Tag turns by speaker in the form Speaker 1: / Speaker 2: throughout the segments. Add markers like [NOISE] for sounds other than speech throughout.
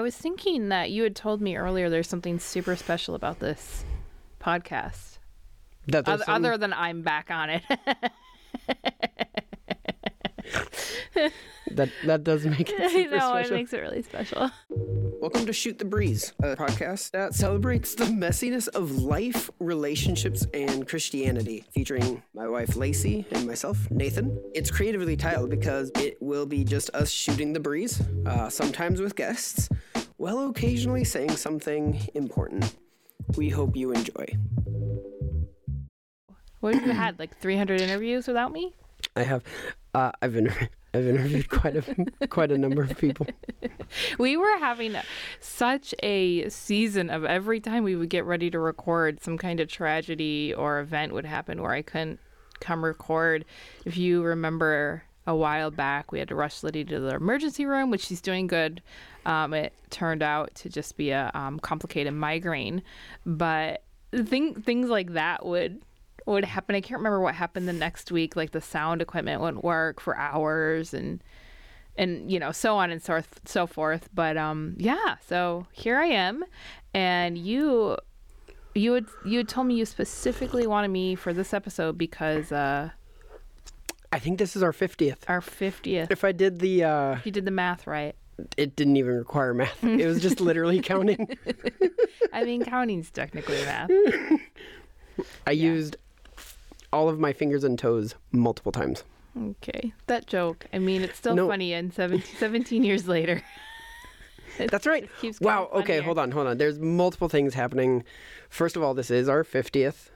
Speaker 1: I was thinking that you had told me earlier there's something super special about this podcast.
Speaker 2: That
Speaker 1: Other,
Speaker 2: some-
Speaker 1: other than I'm back on it.
Speaker 2: that that does make it [LAUGHS]
Speaker 1: I
Speaker 2: super
Speaker 1: know, it makes it really special.
Speaker 2: Welcome to Shoot the Breeze, a podcast that celebrates the messiness of life, relationships, and Christianity, featuring my wife Lacey and myself, Nathan. It's creatively titled because it will be just us shooting the breeze, uh, sometimes with guests, while occasionally saying something important. We hope you enjoy.
Speaker 1: What have you had? Like 300 interviews without me?
Speaker 2: I have, uh, I've inter- I've interviewed quite a [LAUGHS] quite a number of people. [LAUGHS]
Speaker 1: We were having such a season of every time we would get ready to record, some kind of tragedy or event would happen where I couldn't come record. If you remember a while back, we had to rush Liddy to the emergency room, which she's doing good. Um, it turned out to just be a um, complicated migraine, but thing, things like that would would happen. I can't remember what happened the next week. Like the sound equipment wouldn't work for hours, and and you know so on and so forth, so forth. But um, yeah. So here I am, and you, you had you had told me you specifically wanted me for this episode because uh,
Speaker 2: I think this is our fiftieth.
Speaker 1: our fiftieth.
Speaker 2: If I did the, uh,
Speaker 1: You did the math right.
Speaker 2: it didn't even require math. It was just literally [LAUGHS] counting.
Speaker 1: I mean, counting's technically math. [LAUGHS]
Speaker 2: I used all of my fingers and toes multiple times.
Speaker 1: Okay, that joke. I mean, it's still
Speaker 2: No.
Speaker 1: funny. And 17, [LAUGHS] 17 years later, [LAUGHS]
Speaker 2: That's right. Wow. Okay,
Speaker 1: funnier.
Speaker 2: hold on, hold on. There's multiple things happening. First of all, this is our 50th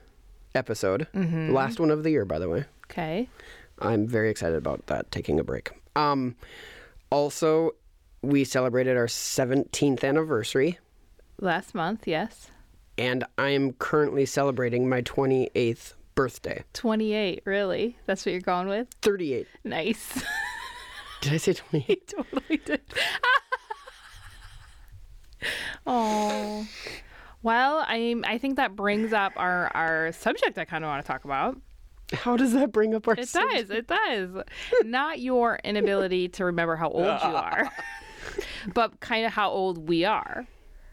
Speaker 2: episode.
Speaker 1: Mm-hmm.
Speaker 2: Last one of the year, by the way.
Speaker 1: Okay.
Speaker 2: I'm very excited about that taking a break. Um also we celebrated our 17th anniversary
Speaker 1: Last month, yes.
Speaker 2: and I am currently celebrating my 28th birthday.
Speaker 1: 28, really? That's what you're going with?
Speaker 2: 38.
Speaker 1: Nice. [LAUGHS]
Speaker 2: Did I say 28? [LAUGHS]
Speaker 1: totally did. [LAUGHS] oh. Well, I I think that brings up our our subject I kind of want to talk about.
Speaker 2: How does that bring up our
Speaker 1: It
Speaker 2: subject?
Speaker 1: does. It does. Not your inability to remember how old you are, but kind of how old we are.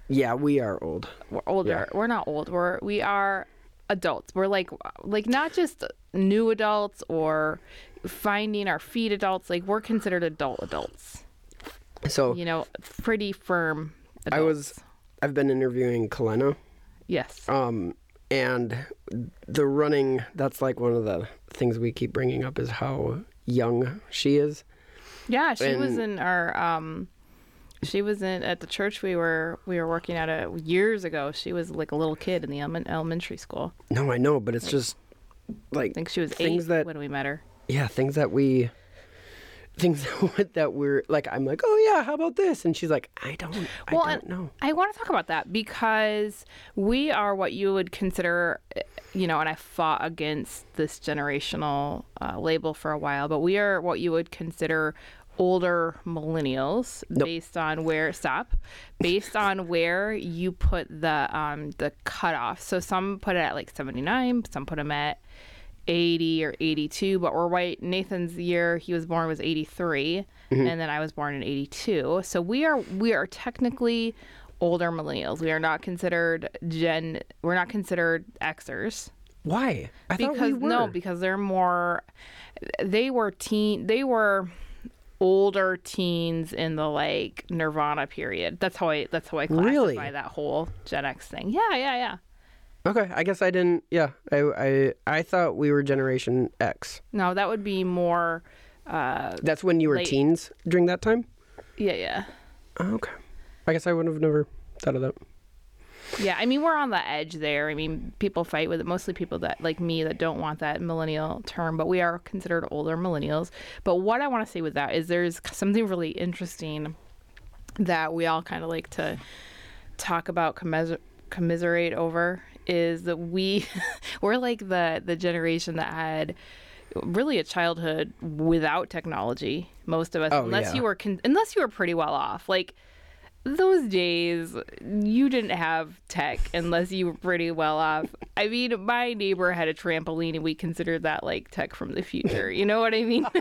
Speaker 2: Yeah, we are old.
Speaker 1: We're older. We're not old. We're we are adults. We're like like not just new adults or finding our feet adults. Like we're considered adult adults.
Speaker 2: So
Speaker 1: You know, pretty firm. Adults.
Speaker 2: I was I've been interviewing Kalena
Speaker 1: Yes.
Speaker 2: Um, and the running, that's like one of the things we keep bringing up is how young she is.
Speaker 1: Yeah, she was in our um she was in at the church we were we were working at it years ago. She was like a little kid in the elemen- elementary school.
Speaker 2: No, I know, but it's just like,
Speaker 1: I think she was
Speaker 2: Things
Speaker 1: eight
Speaker 2: that-
Speaker 1: when we met her.
Speaker 2: yeah, things that we, things [LAUGHS] that we're like, I'm like, oh yeah, how about this? And she's like, I don't, I
Speaker 1: Well,
Speaker 2: don't know.
Speaker 1: I want to talk about that because we are what you would consider, eh, you know, and I fought against this generational uh, label for a while, but we are what you would consider older millennials
Speaker 2: Nope.
Speaker 1: based on where stop. Based on where you put the um the cutoff. So some put it at like 79 some put them at 80 or 82 but we're white. Nathan's year he was born was 83 and then i was born in 82 so we are we are technically older millennials. We are not considered gen we're not considered xers.
Speaker 2: Why? I thought we
Speaker 1: because
Speaker 2: were.
Speaker 1: no because they're more they were teen they were older teens in the like nirvana period that's how i that's how i classify
Speaker 2: Really?
Speaker 1: that whole gen x thing yeah yeah yeah
Speaker 2: okay, I guess I didn't. Yeah, I, I, I thought we were Generation X.
Speaker 1: no that would be more uh
Speaker 2: That's when you were
Speaker 1: Late.
Speaker 2: teens during that time.
Speaker 1: yeah yeah
Speaker 2: Oh, okay, I guess I would have never thought of that.
Speaker 1: Yeah, I mean we're on the edge there. I mean people fight with it. Mostly people that like me that don't want that millennial term, but we are considered older millennials. But what I want to say with that is there's something really interesting that we all kind of like to talk about commiser- commiserate over is that we [LAUGHS] we're like the the generation that had really a childhood without technology most of us
Speaker 2: Oh,
Speaker 1: unless
Speaker 2: yeah.
Speaker 1: you were con- unless you were pretty well off like those days you didn't have tech unless you were pretty well off. I mean my neighbor had a trampoline and we considered that like tech from the future. You know what i mean? [LAUGHS]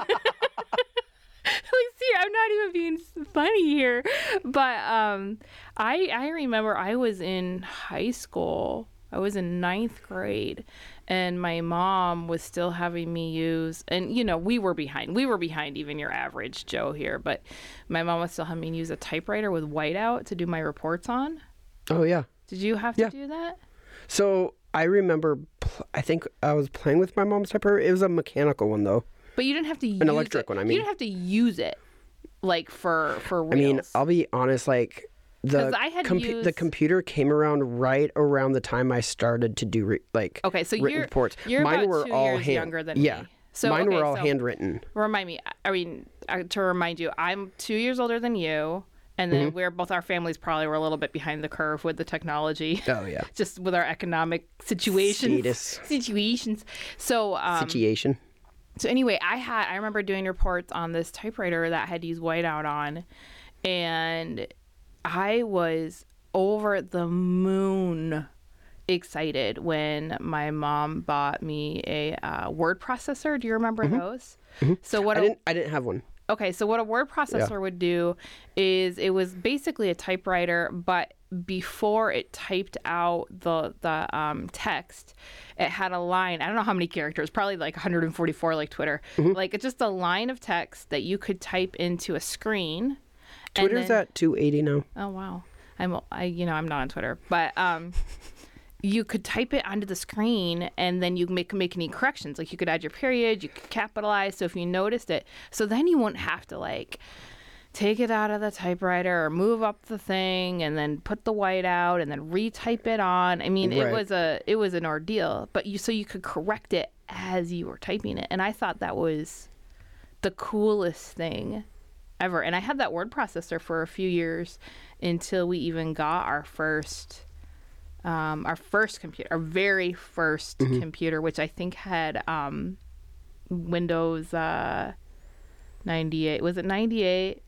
Speaker 1: Like see i'm not even being funny here. But um i i remember i was in high school. I was in ninth grade and my mom was still having me use and you know we were behind we were behind even your average joe here but my mom was still having me use a typewriter with whiteout to do my reports on
Speaker 2: Oh yeah.
Speaker 1: did you have to
Speaker 2: Yeah.
Speaker 1: do that
Speaker 2: So I remember. Pl- I think I was playing with my mom's typewriter. It was a mechanical one though.
Speaker 1: but you didn't have to use an
Speaker 2: electric
Speaker 1: it.
Speaker 2: one, I mean.
Speaker 1: you didn't have to use it like for for reals.
Speaker 2: I mean, I'll be honest. Like the
Speaker 1: I had
Speaker 2: compu- the computer came around right around the time I started to do re- like
Speaker 1: Okay, so
Speaker 2: written
Speaker 1: you're
Speaker 2: reports.
Speaker 1: you're
Speaker 2: Mine
Speaker 1: about
Speaker 2: were
Speaker 1: two
Speaker 2: all
Speaker 1: years
Speaker 2: hand-
Speaker 1: younger than
Speaker 2: yeah.
Speaker 1: me. So
Speaker 2: Mine
Speaker 1: okay,
Speaker 2: were all
Speaker 1: so
Speaker 2: handwritten.
Speaker 1: Remind me. I mean, uh, to remind you, I'm two years older than you, and then
Speaker 2: Mm-hmm.
Speaker 1: we're both our families probably were a little bit behind the curve with the technology.
Speaker 2: Oh yeah. [LAUGHS]
Speaker 1: Just with our economic situations,
Speaker 2: Status. [LAUGHS]
Speaker 1: situations. So, um,
Speaker 2: Situation.
Speaker 1: so anyway, I had I remember doing reports on this typewriter that I had used whiteout on, and I was over the moon excited when my mom bought me a uh, word processor. Do you remember those? So what
Speaker 2: Mm-hmm. I
Speaker 1: a,
Speaker 2: didn't. I didn't have one.
Speaker 1: Okay, so what a word processor would do is it was basically a typewriter, but before it typed out the the um, text, it had a line. I don't know how many characters, probably like 144, like Twitter.
Speaker 2: Mm-hmm.
Speaker 1: Like it's just a line of text that you could type into a screen.
Speaker 2: Twitter's
Speaker 1: then-
Speaker 2: at 280 now.
Speaker 1: Oh wow, I'm I you know I'm not on Twitter, but um, you could type it onto the screen and then you make make any corrections. Like you could add your period, you could capitalize. So if you noticed it, so then you won't have to like take it out of the typewriter or move up the thing and then put the white out and then retype it on. I mean, it was a it was an ordeal, but you so you could correct it as you were typing it, and I thought that was the coolest thing ever. And I had that word processor for a few years until we even got our first um, our first computer, our very 1st
Speaker 2: Mm-hmm.
Speaker 1: computer, which I think had um, Windows uh, 98. Was it 98?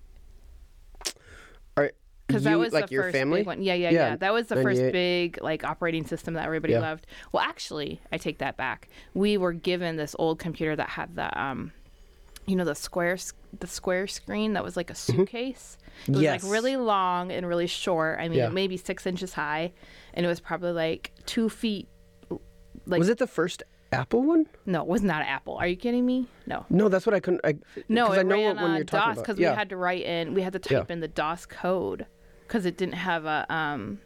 Speaker 2: All right.
Speaker 1: Because that was
Speaker 2: like
Speaker 1: the
Speaker 2: your
Speaker 1: first
Speaker 2: family.
Speaker 1: big one. Yeah, yeah, yeah,
Speaker 2: Yeah,
Speaker 1: That was the first big like operating system that everybody
Speaker 2: Yeah.
Speaker 1: loved. Well, actually, I take that back. We were given this old computer that had the um, you know, the square the square screen that was like a suitcase. It was
Speaker 2: Mm-hmm. Yes.
Speaker 1: like really long and really short. I mean,
Speaker 2: Yeah.
Speaker 1: maybe six inches high, and it was probably like two feet. Like
Speaker 2: was it the first Apple one?
Speaker 1: no, it was not Apple. Are you kidding me? No.
Speaker 2: No, that's what I couldn't. I,
Speaker 1: No, it
Speaker 2: I know
Speaker 1: ran
Speaker 2: what one you're talking
Speaker 1: DOS because
Speaker 2: yeah.
Speaker 1: we had to write in. We had to type in the DOS code because it didn't have a um,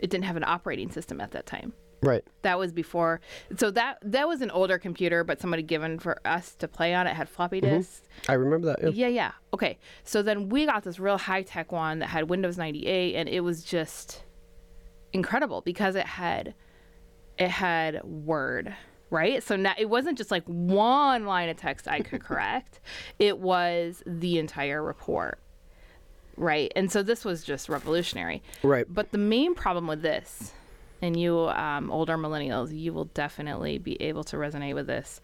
Speaker 1: it didn't have an operating system at that time.
Speaker 2: Right.
Speaker 1: That was before. So that that was an older computer, but somebody given for us to play on. It had floppy
Speaker 2: Mm-hmm.
Speaker 1: disks.
Speaker 2: I remember that. Yeah.
Speaker 1: Yeah, yeah. Okay. So then we got this real high tech one that had Windows 98, and it was just incredible because it had it had Word, right? So now it wasn't just like one line of text I could [LAUGHS] correct; it was the entire report, right? And so this was just revolutionary.
Speaker 2: Right.
Speaker 1: But the main problem with this, and you um, older millennials, you will definitely be able to resonate with this,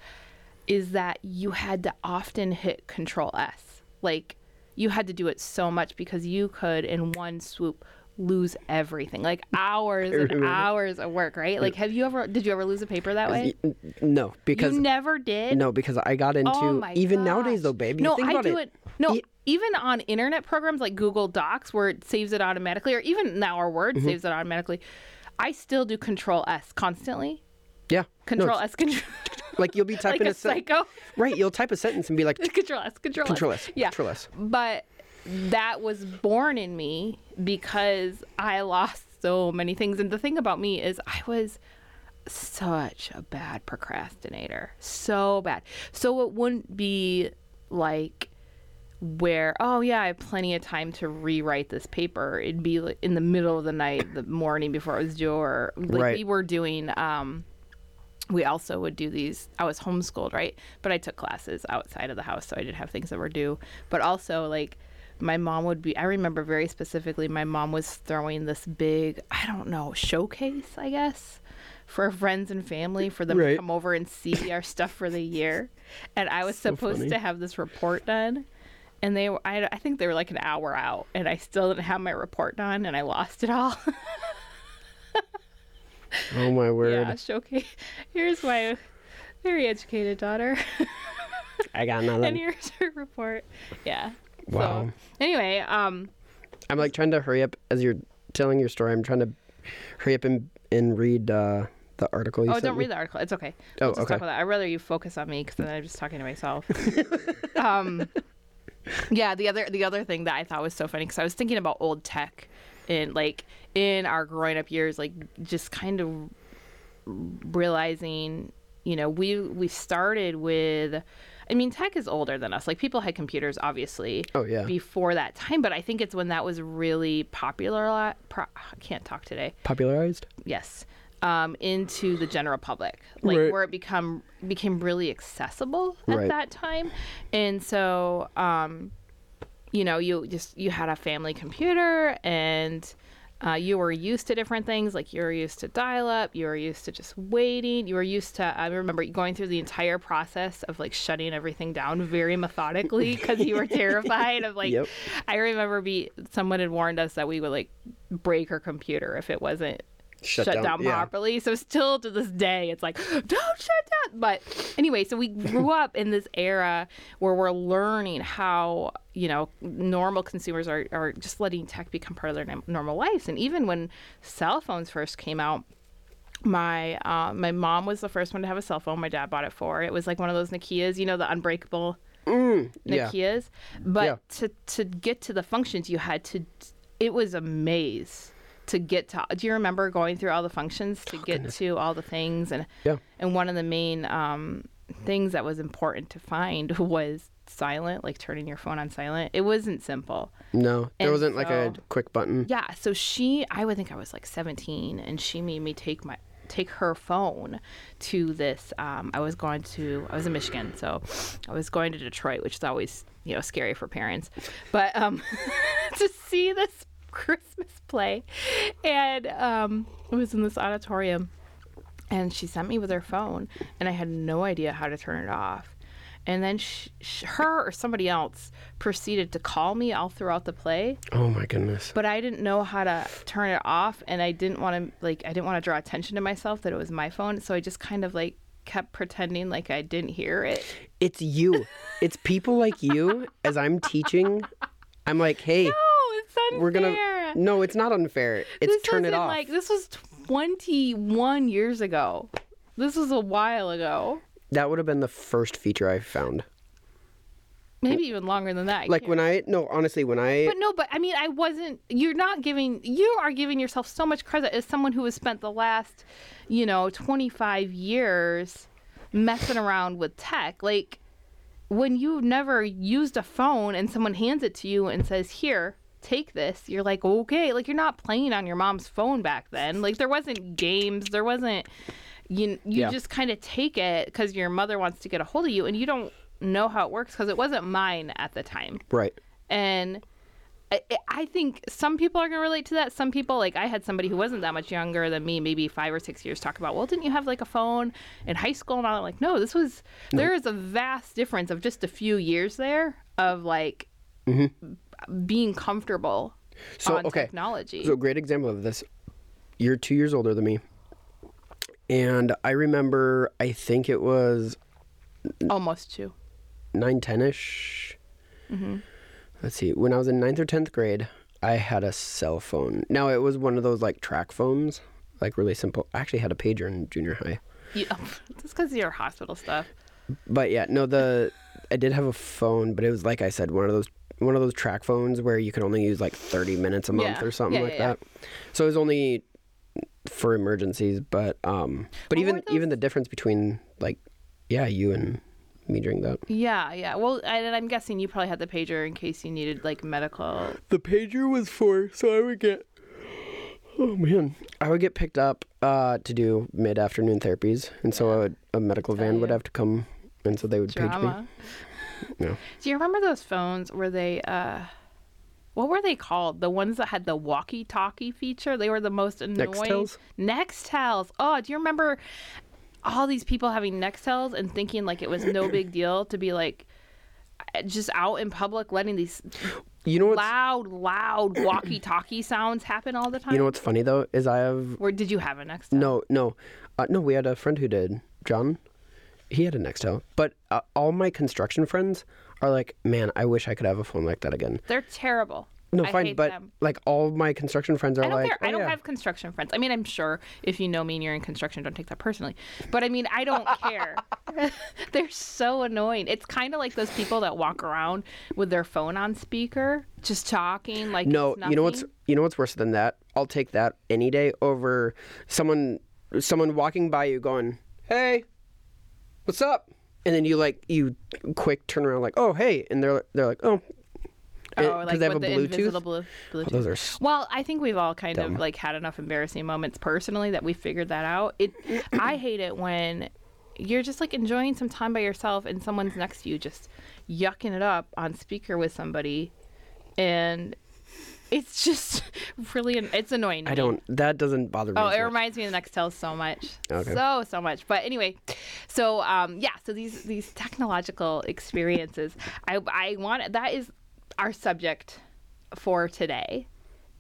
Speaker 1: is that you had to often hit Control S. Like you had to do it so much because you could in one swoop lose everything, like [LAUGHS] hours and hours of work. Right? Like, have you ever? Did you ever lose a paper that way?
Speaker 2: No, because
Speaker 1: you never did.
Speaker 2: no, because I got into
Speaker 1: Oh my
Speaker 2: even nowadays though, baby
Speaker 1: No, I do it. No,
Speaker 2: E-
Speaker 1: even on internet programs like Google Docs, where it saves it automatically, or even now our Word
Speaker 2: Mm-hmm.
Speaker 1: saves it automatically. I still do Control S constantly.
Speaker 2: Yeah.
Speaker 1: Control
Speaker 2: it's-
Speaker 1: S, control, [LAUGHS]
Speaker 2: like you'll be
Speaker 1: like
Speaker 2: typing
Speaker 1: a
Speaker 2: a sen-
Speaker 1: psycho.
Speaker 2: right. You'll type a sentence and be like, [LAUGHS]
Speaker 1: Control S, Control, S.
Speaker 2: Control
Speaker 1: S.
Speaker 2: S,
Speaker 1: Yeah.
Speaker 2: Control S.
Speaker 1: But that was born in me because I lost so many things. And the thing about me is I was such a bad procrastinator. So bad. So it wouldn't be like where oh yeah i have plenty of time to rewrite this paper it'd be like in the middle of the night the morning before it was due or like
Speaker 2: Right.
Speaker 1: we were doing um we also would do these i was homeschooled right but i took classes outside of the house so i did have things that were due but also like my mom would be i remember very specifically my mom was throwing this big i don't know showcase i guess for friends and family for them
Speaker 2: Right.
Speaker 1: to come over and see our stuff for the year and i was supposed
Speaker 2: funny.
Speaker 1: to have this report done and they I, I think they were like an hour out and i still didn't have my report done and i lost it all [LAUGHS]
Speaker 2: oh my word.
Speaker 1: yeah showcase here's my very educated daughter
Speaker 2: I got another.
Speaker 1: and
Speaker 2: nothing.
Speaker 1: here's her report. Yeah.
Speaker 2: Wow.
Speaker 1: So anyway, um,
Speaker 2: I'm like trying to hurry up as you're telling your story. I'm trying to hurry up and, and read uh, the article you
Speaker 1: oh, don't
Speaker 2: me.
Speaker 1: read the article. It's okay.
Speaker 2: Oh,
Speaker 1: We'll just
Speaker 2: okay.
Speaker 1: talk about that. I'd rather you focus on me because then I'm just talking to myself. [LAUGHS] um, yeah, the other the other thing that I thought was so funny because I was thinking about old tech, and like in our growing up years, like just kind of realizing, you know, we we started with. I mean, tech is older than us. Like people had computers, obviously,
Speaker 2: Oh, yeah.
Speaker 1: before that time. But I think it's when that was really popular. a lot- Pro- I can't talk today
Speaker 2: Popularized?
Speaker 1: yes um, into the general public like
Speaker 2: Right.
Speaker 1: where it become became really accessible at
Speaker 2: Right.
Speaker 1: that time and so um, you know you just you had a family computer and uh, you were used to different things like you were used to dial up you were used to just waiting you were used to i remember going through the entire process of like shutting everything down very methodically [LAUGHS] because you were terrified of like
Speaker 2: Yep.
Speaker 1: i remember be someone had warned us that we would like break our computer if it wasn't
Speaker 2: Shut
Speaker 1: shut,
Speaker 2: down,
Speaker 1: down,
Speaker 2: yeah.
Speaker 1: properly. So still to this day, it's like [GASPS] don't shut down. But anyway, so we grew up in this era where we're learning how you know normal consumers are are just letting tech become part of their normal lives. And even when cell phones first came out. My uh, my mom was the first one to have a cell phone. My dad bought it for. her. It was like one of those Nokia's, you know, the unbreakable
Speaker 2: Yeah.
Speaker 1: Nokia's. But
Speaker 2: Yeah.
Speaker 1: to to get to the functions, you had to. It was a maze to get to. Do you remember going through all the functions to get to all the things? And
Speaker 2: Yeah.
Speaker 1: and one of the main um, things that was important to find [LAUGHS] was silent, like turning your phone on silent. It wasn't simple.
Speaker 2: No, there
Speaker 1: And
Speaker 2: wasn't like a quick button.
Speaker 1: Yeah, so she, I would think I was like 17, and she made me take my take her phone to this. Um, I was going to, I was in Michigan, so I was going to Detroit, which is always you know scary for parents, but um, [LAUGHS] to see this [LAUGHS] Christmas play, and um, it was in this auditorium, and she sent me with her phone, and I had no idea how to turn it off. And then sh- sh- her or somebody else proceeded to call me all throughout the play
Speaker 2: Oh my goodness.
Speaker 1: but I didn't know how to turn it off, and I didn't want to like I didn't want to draw attention to myself that it was my phone, so I just kind of like kept pretending like I didn't hear it.
Speaker 2: It's you. it's people like you as I'm teaching. I'm like, hey, [LAUGHS]
Speaker 1: it's unfair.
Speaker 2: we're gonna. No, it's not unfair. It's
Speaker 1: this
Speaker 2: turn it off.
Speaker 1: Like this was 21 years ago. This was a while ago.
Speaker 2: That would have been the first feature I found.
Speaker 1: Maybe even longer than that. I
Speaker 2: Like when I no, honestly, when I
Speaker 1: But no, but I mean, I wasn't. You're not giving. You are giving yourself so much credit as someone who has spent the last, you know, 25 years messing around with tech. Like when you've never used a phone and someone hands it to you and says, "Here, take this," you're like, "Okay." Like you're not playing on your mom's phone back then. Like there wasn't games. There wasn't. You you
Speaker 2: Yeah.
Speaker 1: just kind of take it because your mother wants to get a hold of you, and you don't know how it works because it wasn't mine at the time
Speaker 2: right.
Speaker 1: and I, I think some people are going to relate to that. Some people, like I had somebody who wasn't that much younger than me, maybe five or six years, talk about, well, didn't you have like a phone in high school? And I'm like, no, this was, there is a vast difference of just a few years there of like mm-hmm. Being comfortable
Speaker 2: So
Speaker 1: on
Speaker 2: okay.
Speaker 1: technology.
Speaker 2: So a great example of this. You're two years older than me, and I remember. I think it was
Speaker 1: Almost two.
Speaker 2: nine, ten ish.
Speaker 1: Mm-hmm.
Speaker 2: Let's see. When I was in ninth or tenth grade, I had a cell phone. Now it was one of those like track phones, like really simple. I actually had a pager in junior high.
Speaker 1: You, [LAUGHS] just because of your hospital stuff.
Speaker 2: But yeah, no, the I did have a phone, but it was like I said, one of those one of those track phones where you could only use like thirty minutes a month
Speaker 1: Yeah.
Speaker 2: or something
Speaker 1: Yeah,
Speaker 2: like
Speaker 1: yeah, yeah.
Speaker 2: that. So it was only for emergencies. But um, but
Speaker 1: Well,
Speaker 2: even even the difference between like, yeah, you and me during that.
Speaker 1: Yeah, yeah. Well, I, and I'm guessing you probably had the pager in case you needed like medical.
Speaker 2: The pager was for so I would get. Oh man, I would get picked up uh, to do mid afternoon therapies, and so I would, a medical van would have to come, and so they would page me. [LAUGHS] Yeah.
Speaker 1: Do you remember those phones where they uh what were they called? The ones that had the walkie-talkie feature? They were the most annoying.
Speaker 2: Nextels?
Speaker 1: Nextels. Oh, do you remember all these people having Nextels and thinking like it was no [CLEARS THROAT] big deal to be like just out in public letting these
Speaker 2: You know what's
Speaker 1: loud, loud [CLEARS THROAT] walkie-talkie sounds happen all the time?
Speaker 2: you know what's funny though is I have
Speaker 1: Where did you have a Nextel?
Speaker 2: No, no, uh, no. We had a friend who did, John, he had a Nextel, but uh, all my construction friends are like, man, I wish I could have a phone like that again.
Speaker 1: They're terrible.
Speaker 2: No,
Speaker 1: I
Speaker 2: fine,
Speaker 1: hate
Speaker 2: but
Speaker 1: them.
Speaker 2: like all my construction friends are
Speaker 1: I
Speaker 2: like,
Speaker 1: care. I
Speaker 2: "Oh,
Speaker 1: don't
Speaker 2: yeah."
Speaker 1: have construction friends. I mean, I'm sure if you know me and you're in construction, don't take that personally. But I mean, I don't care. [LAUGHS] [LAUGHS] They're so annoying. It's kind of like those people that walk around with their phone on speaker, just talking like
Speaker 2: No, you know what's you know what's worse than that? I'll take that any day over someone someone walking by you going, "Hey, what's up?" And then you like you quick turn around like, "Oh, hey," and they're they're like, "Oh."
Speaker 1: Oh,
Speaker 2: because
Speaker 1: like
Speaker 2: they have a
Speaker 1: the
Speaker 2: Bluetooth.
Speaker 1: Bluetooth.
Speaker 2: Oh, those are
Speaker 1: Well, I think we've all kind
Speaker 2: dumb.
Speaker 1: of like had enough embarrassing moments personally that we figured that out. It, [CLEARS THROAT] I hate it when you're just like enjoying some time by yourself and someone's next to you just yucking it up on speaker with somebody, and it's just [LAUGHS] really an- it's annoying.
Speaker 2: I
Speaker 1: me.
Speaker 2: don't. That doesn't bother me.
Speaker 1: Oh, it
Speaker 2: much.
Speaker 1: reminds me of the Nextel so much,
Speaker 2: Okay.
Speaker 1: so so much. But anyway, so um, yeah, so these these technological experiences, I I want that is our subject for today.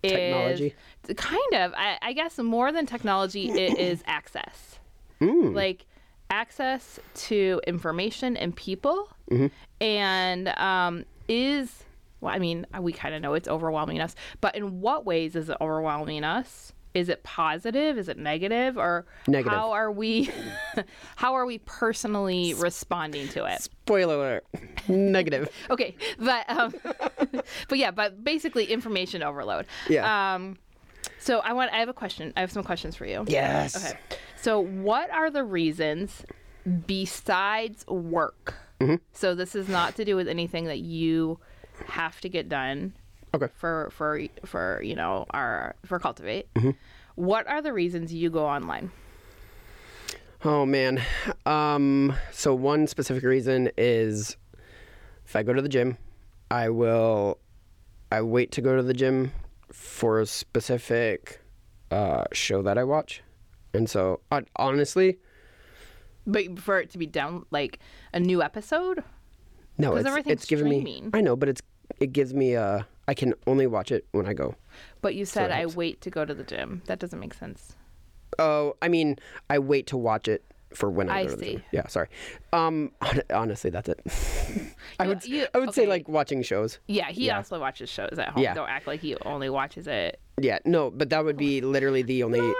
Speaker 1: is-
Speaker 2: Technology?
Speaker 1: kind of. I, I guess more than technology, it [CLEARS THROAT] is access,
Speaker 2: Mm.
Speaker 1: like access to information and people,
Speaker 2: Mm-hmm.
Speaker 1: and um, is well, I mean, we kind of know it's overwhelming us, but in what ways is it overwhelming us? Is it positive? Is it negative? Or
Speaker 2: Negative.
Speaker 1: how are we [LAUGHS] how are we personally responding to it?
Speaker 2: Spoiler alert. [LAUGHS] Negative.
Speaker 1: Okay, but um, [LAUGHS] but yeah, but basically information overload.
Speaker 2: Yeah.
Speaker 1: Um, so I want I have a question. I have some questions for you.
Speaker 2: Yes.
Speaker 1: Okay. So what are the reasons besides work?
Speaker 2: Mm-hmm.
Speaker 1: So this is not to do with anything that you have to get done
Speaker 2: Okay.
Speaker 1: for for for you know our for cultivate.
Speaker 2: Mm-hmm.
Speaker 1: What are the reasons you go online?
Speaker 2: Oh man. Um so one specific reason is if I go to the gym, I will I wait to go to the gym for a specific uh show that I watch. And so uh, honestly,
Speaker 1: But for it to be down like a new episode.
Speaker 2: No, it's
Speaker 1: everything's
Speaker 2: it's
Speaker 1: streaming.
Speaker 2: me I know, but it's it gives me uh I can only watch it when I go.
Speaker 1: But you said
Speaker 2: it
Speaker 1: I wait to go to the gym. That doesn't make sense.
Speaker 2: Oh, I mean, I wait to watch it for when I,
Speaker 1: I
Speaker 2: go to the gym. Yeah, sorry. Um, honestly, that's it. [LAUGHS] I would
Speaker 1: you-
Speaker 2: I would say like watching shows.
Speaker 1: Yeah, he
Speaker 2: Yeah.
Speaker 1: also watches shows at home.
Speaker 2: Yeah.
Speaker 1: Don't act like he only watches it.
Speaker 2: Yeah, no, but that would be literally the only. [LAUGHS]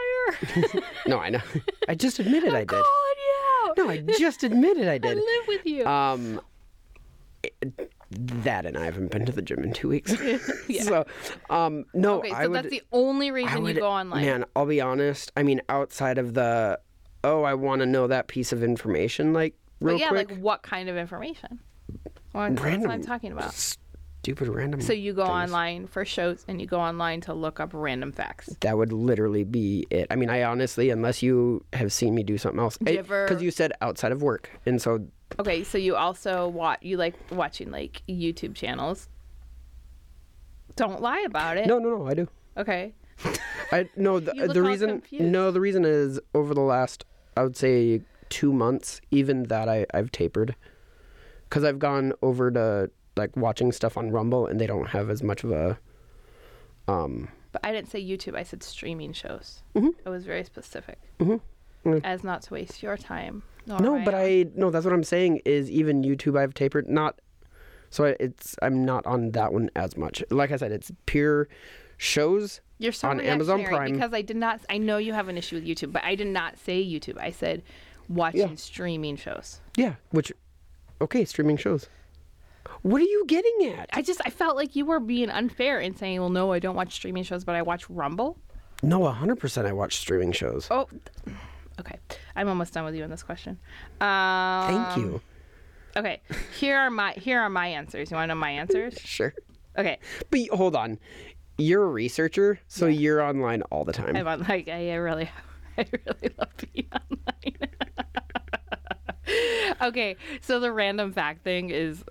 Speaker 2: No, I know. I just admitted [LAUGHS] I did.
Speaker 1: Calling you out.
Speaker 2: No, I just admitted I
Speaker 1: I
Speaker 2: did.
Speaker 1: live with you.
Speaker 2: Um, that and I haven't been to the gym in two weeks. [LAUGHS] [LAUGHS] So, um, no,
Speaker 1: okay, so
Speaker 2: I would.
Speaker 1: that's the only reason
Speaker 2: would,
Speaker 1: you go online.
Speaker 2: Man, I'll be honest. I mean, outside of the, oh, I want to know that piece of information, like real
Speaker 1: but yeah,
Speaker 2: quick.
Speaker 1: like what kind of information? Well, that's what I'm
Speaker 2: Random
Speaker 1: talking about.
Speaker 2: stupid random.
Speaker 1: So you go
Speaker 2: things.
Speaker 1: online for shows and you go online to look up random facts.
Speaker 2: That would literally be it. I mean, I honestly, unless you have seen me do something else,
Speaker 1: you
Speaker 2: because
Speaker 1: ever-
Speaker 2: you said outside of work, and so
Speaker 1: Okay, so you also watch you like watching like YouTube channels. Don't lie about it.
Speaker 2: no, no, no, I do.
Speaker 1: Okay. [LAUGHS]
Speaker 2: I no the, [LAUGHS] the reason no the reason is over the last I would say two months even that I I've tapered because I've gone over to like watching stuff on Rumble and they don't have as much of a um
Speaker 1: But I didn't say YouTube. I said streaming shows.
Speaker 2: Mhm.
Speaker 1: I was very specific,
Speaker 2: Mhm. Mm.
Speaker 1: as not to waste your time. Nor
Speaker 2: no
Speaker 1: my
Speaker 2: but. I no that's what I'm saying is even YouTube I've tapered not so I- it's I'm not on that one as much like I said it's pure shows
Speaker 1: You're so
Speaker 2: on Amazon Prime.
Speaker 1: because I did not. I know you have an issue with YouTube, but I did not say YouTube. I said watching
Speaker 2: Yeah.
Speaker 1: streaming shows.
Speaker 2: yeah which okay streaming shows what are you getting at
Speaker 1: I just I felt like you were being unfair in saying, "Well, no, I don't watch streaming shows, but I watch Rumble."
Speaker 2: no 100% I watch streaming shows
Speaker 1: Oh, okay. I'm almost done with you on this question. Um,
Speaker 2: thank you
Speaker 1: Okay, here are my here are my answers. You want to know my answers? [LAUGHS]
Speaker 2: sure
Speaker 1: Okay,
Speaker 2: But hold on, you're a researcher, so you're online all the time.
Speaker 1: I'm on, like I really, [LAUGHS] I really love being online. [LAUGHS] okay, so the random fact thing is,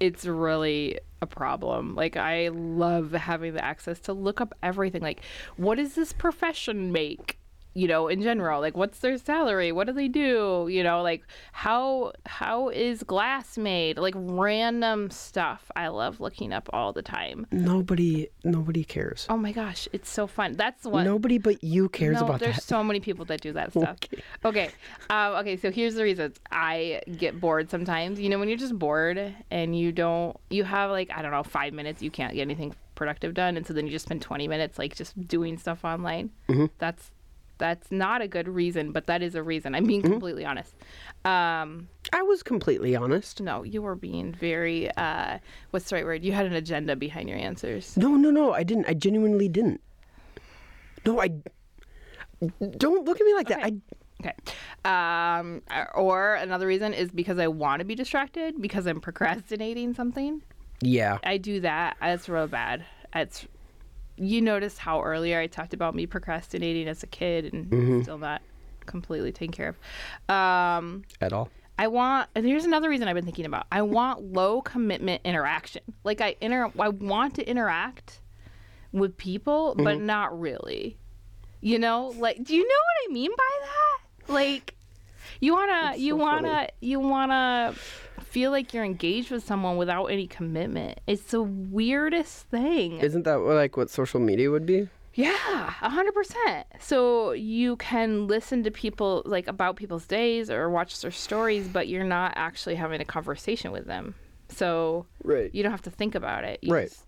Speaker 1: it's really a problem. Like I love having the access to look up everything. Like, what does this profession make? You know, in general, like what's their salary? What do they do? You know, like how how is glass made? Like random stuff. I love looking up all the time.
Speaker 2: Nobody, nobody cares.
Speaker 1: Oh my gosh, it's so fun. That's what
Speaker 2: Nobody but you cares
Speaker 1: no,
Speaker 2: about
Speaker 1: there's
Speaker 2: that.
Speaker 1: so many people that do that [LAUGHS] stuff.
Speaker 2: Okay.
Speaker 1: Okay. Um, okay. So here's the reasons I get bored sometimes. You know, when you're just bored and you don't, you have like I don't know, five minutes, you can't get anything productive done, and so then you just spend 20 minutes like just doing stuff online.
Speaker 2: Mm-hmm.
Speaker 1: That's that's not a good reason, but that is a reason. I'm
Speaker 2: Mm-hmm.
Speaker 1: being completely honest. Um,
Speaker 2: I was completely honest.
Speaker 1: no, you were being very uh, what's the right word? You had an agenda behind your answers.
Speaker 2: No, no, no. I didn't. I genuinely didn't. No, I. Don't look at me like that. I.
Speaker 1: Okay. Um, or another reason is because I want to be distracted because I'm procrastinating something.
Speaker 2: Yeah.
Speaker 1: I do that. It's real bad. It's you noticed how earlier I talked about me procrastinating as a kid and still not completely taken care of. Um,
Speaker 2: At all.
Speaker 1: I want. And here's another reason I've been thinking about. I want low commitment interaction. Like I inter. I want to interact with people, but not really. You know, like, do you know what I mean by that? Like, you wanna, you
Speaker 2: so
Speaker 1: wanna,
Speaker 2: funny.
Speaker 1: you wanna feel like you're engaged with someone without any commitment. It's the weirdest thing.
Speaker 2: Isn't that what, like what social media would be?
Speaker 1: Yeah, a hundred percent. So you can listen to people like about people's days or watch their stories, but you're not actually having a conversation with them. So
Speaker 2: Right.
Speaker 1: you don't have to think about it. You
Speaker 2: Right.
Speaker 1: just-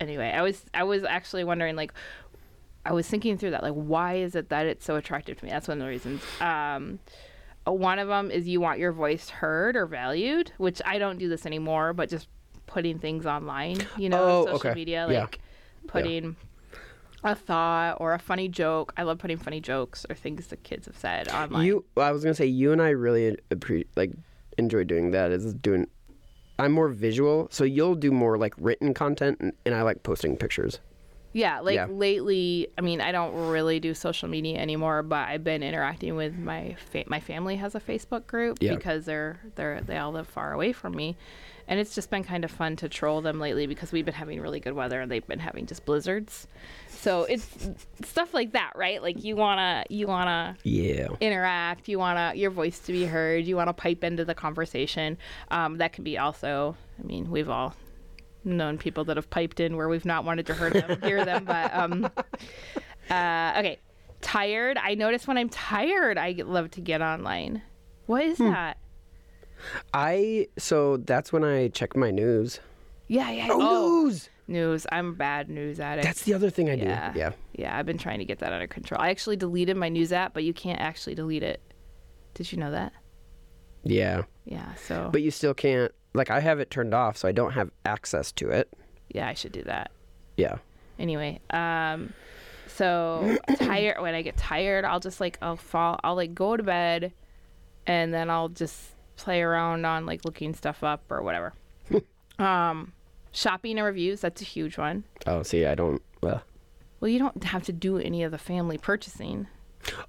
Speaker 1: anyway, I was I was actually wondering like I was thinking through that like why is it that it's so attractive to me? That's one of the reasons. Um one of them is you want your voice heard or valued, which I don't do this anymore, but just putting things online, you know,
Speaker 2: Oh,
Speaker 1: social
Speaker 2: okay.
Speaker 1: media,
Speaker 2: Yeah.
Speaker 1: like putting a thought or a funny joke. I love putting funny jokes or things that kids have said online.
Speaker 2: You. I was gonna say you and I really appre- like enjoy doing that. Is doing. I'm more visual, so you'll do more like written content, and, and I like posting pictures.
Speaker 1: Yeah, like
Speaker 2: Yeah.
Speaker 1: lately, I mean, I don't really do social media anymore, but I've been interacting with my fa- my family has a Facebook group
Speaker 2: Yeah.
Speaker 1: because they're they're they all live far away from me, and it's just been kind of fun to troll them lately because we've been having really good weather and they've been having just blizzards, so it's stuff like that, right? Like you wanna you wanna
Speaker 2: Yeah.
Speaker 1: interact, you wanna your voice to be heard, you wanna pipe into the conversation. Um, that can be also, I mean, we've all known people that have piped in where we've not wanted to hear them, hear them. But um, [LAUGHS] uh, okay, tired. I notice when I'm tired, I love to get online. What is that?
Speaker 2: I. So that's when I check my news.
Speaker 1: Yeah, yeah.
Speaker 2: Oh, news.
Speaker 1: news. I'm a bad news addict.
Speaker 2: That's the other thing I do.
Speaker 1: yeah,
Speaker 2: Yeah.
Speaker 1: yeah. I've been trying to get that under control. I actually deleted my news app, but you can't actually delete it. Did you know that?
Speaker 2: Yeah.
Speaker 1: Yeah. So
Speaker 2: But you still can't. Like I have it turned off, so I don't have access to it.
Speaker 1: yeah, I should do that.
Speaker 2: Yeah.
Speaker 1: anyway um so [COUGHS] tired when i get tired i'll just like i'll fall i'll like go to bed and then i'll just play around on like looking stuff up or whatever [LAUGHS] um shopping and reviews that's a huge one
Speaker 2: Oh, see, I don't. Uh,
Speaker 1: well you don't have to do any of the family purchasing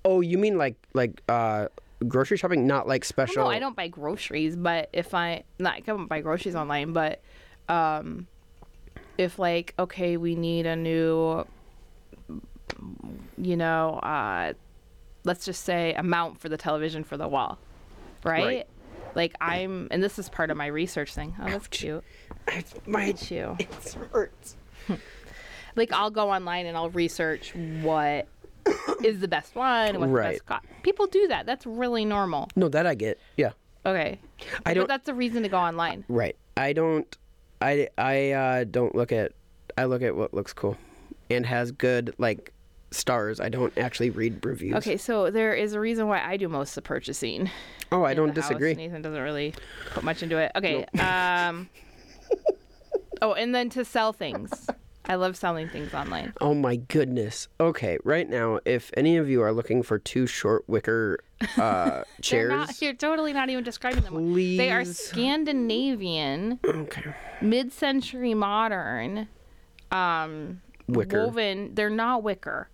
Speaker 2: oh, you mean like like uh grocery shopping, not like
Speaker 1: well,
Speaker 2: special.
Speaker 1: no i don't buy groceries but if i not i don't buy groceries online but um if like okay we need a new you know uh let's just say a mount for the television for the wall right,
Speaker 2: Right.
Speaker 1: like i'm and this is part of my research thing oh that's cute
Speaker 2: It's my.
Speaker 1: cute [LAUGHS]
Speaker 2: It hurts.
Speaker 1: like i'll go online and i'll research what is the best one and what's the
Speaker 2: Right.
Speaker 1: best cost people do that that's really normal
Speaker 2: No, that I get. Yeah.
Speaker 1: okay
Speaker 2: I
Speaker 1: but
Speaker 2: don't.
Speaker 1: that's a reason to go online
Speaker 2: Right. I don't. I I uh, don't look at. I look at what looks cool, and has good like stars. I don't actually read reviews.
Speaker 1: Okay, so there is a reason why I do most of the purchasing.
Speaker 2: Oh, I don't
Speaker 1: the house.
Speaker 2: disagree.
Speaker 1: Nathan doesn't really put much into it. Okay. Um. [LAUGHS] oh, and then to sell things. I love selling things online.
Speaker 2: Oh my goodness. Okay, right now, if any of you are looking for two short wicker uh, [LAUGHS]
Speaker 1: They're
Speaker 2: chairs,
Speaker 1: not. You're totally not even describing them. They are Scandinavian,
Speaker 2: okay,
Speaker 1: mid-century modern, um,
Speaker 2: Wicker.
Speaker 1: woven. They're not wicker.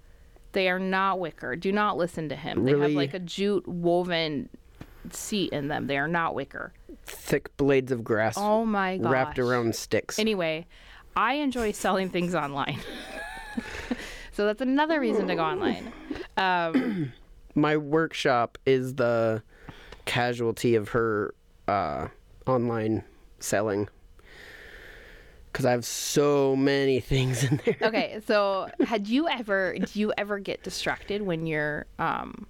Speaker 1: They are not wicker. Do not listen to him. They have like a jute woven seat in them. They are not wicker.
Speaker 2: thick blades of grass
Speaker 1: Oh my gosh.
Speaker 2: wrapped around sticks.
Speaker 1: Anyway, I enjoy selling things online. [LAUGHS] so that's another reason to go online. Um, [CLEARS THROAT]
Speaker 2: My workshop is the casualty of her uh, online selling because I have so many things in there.
Speaker 1: okay, [LAUGHS] so had you ever do you ever get distracted when you're um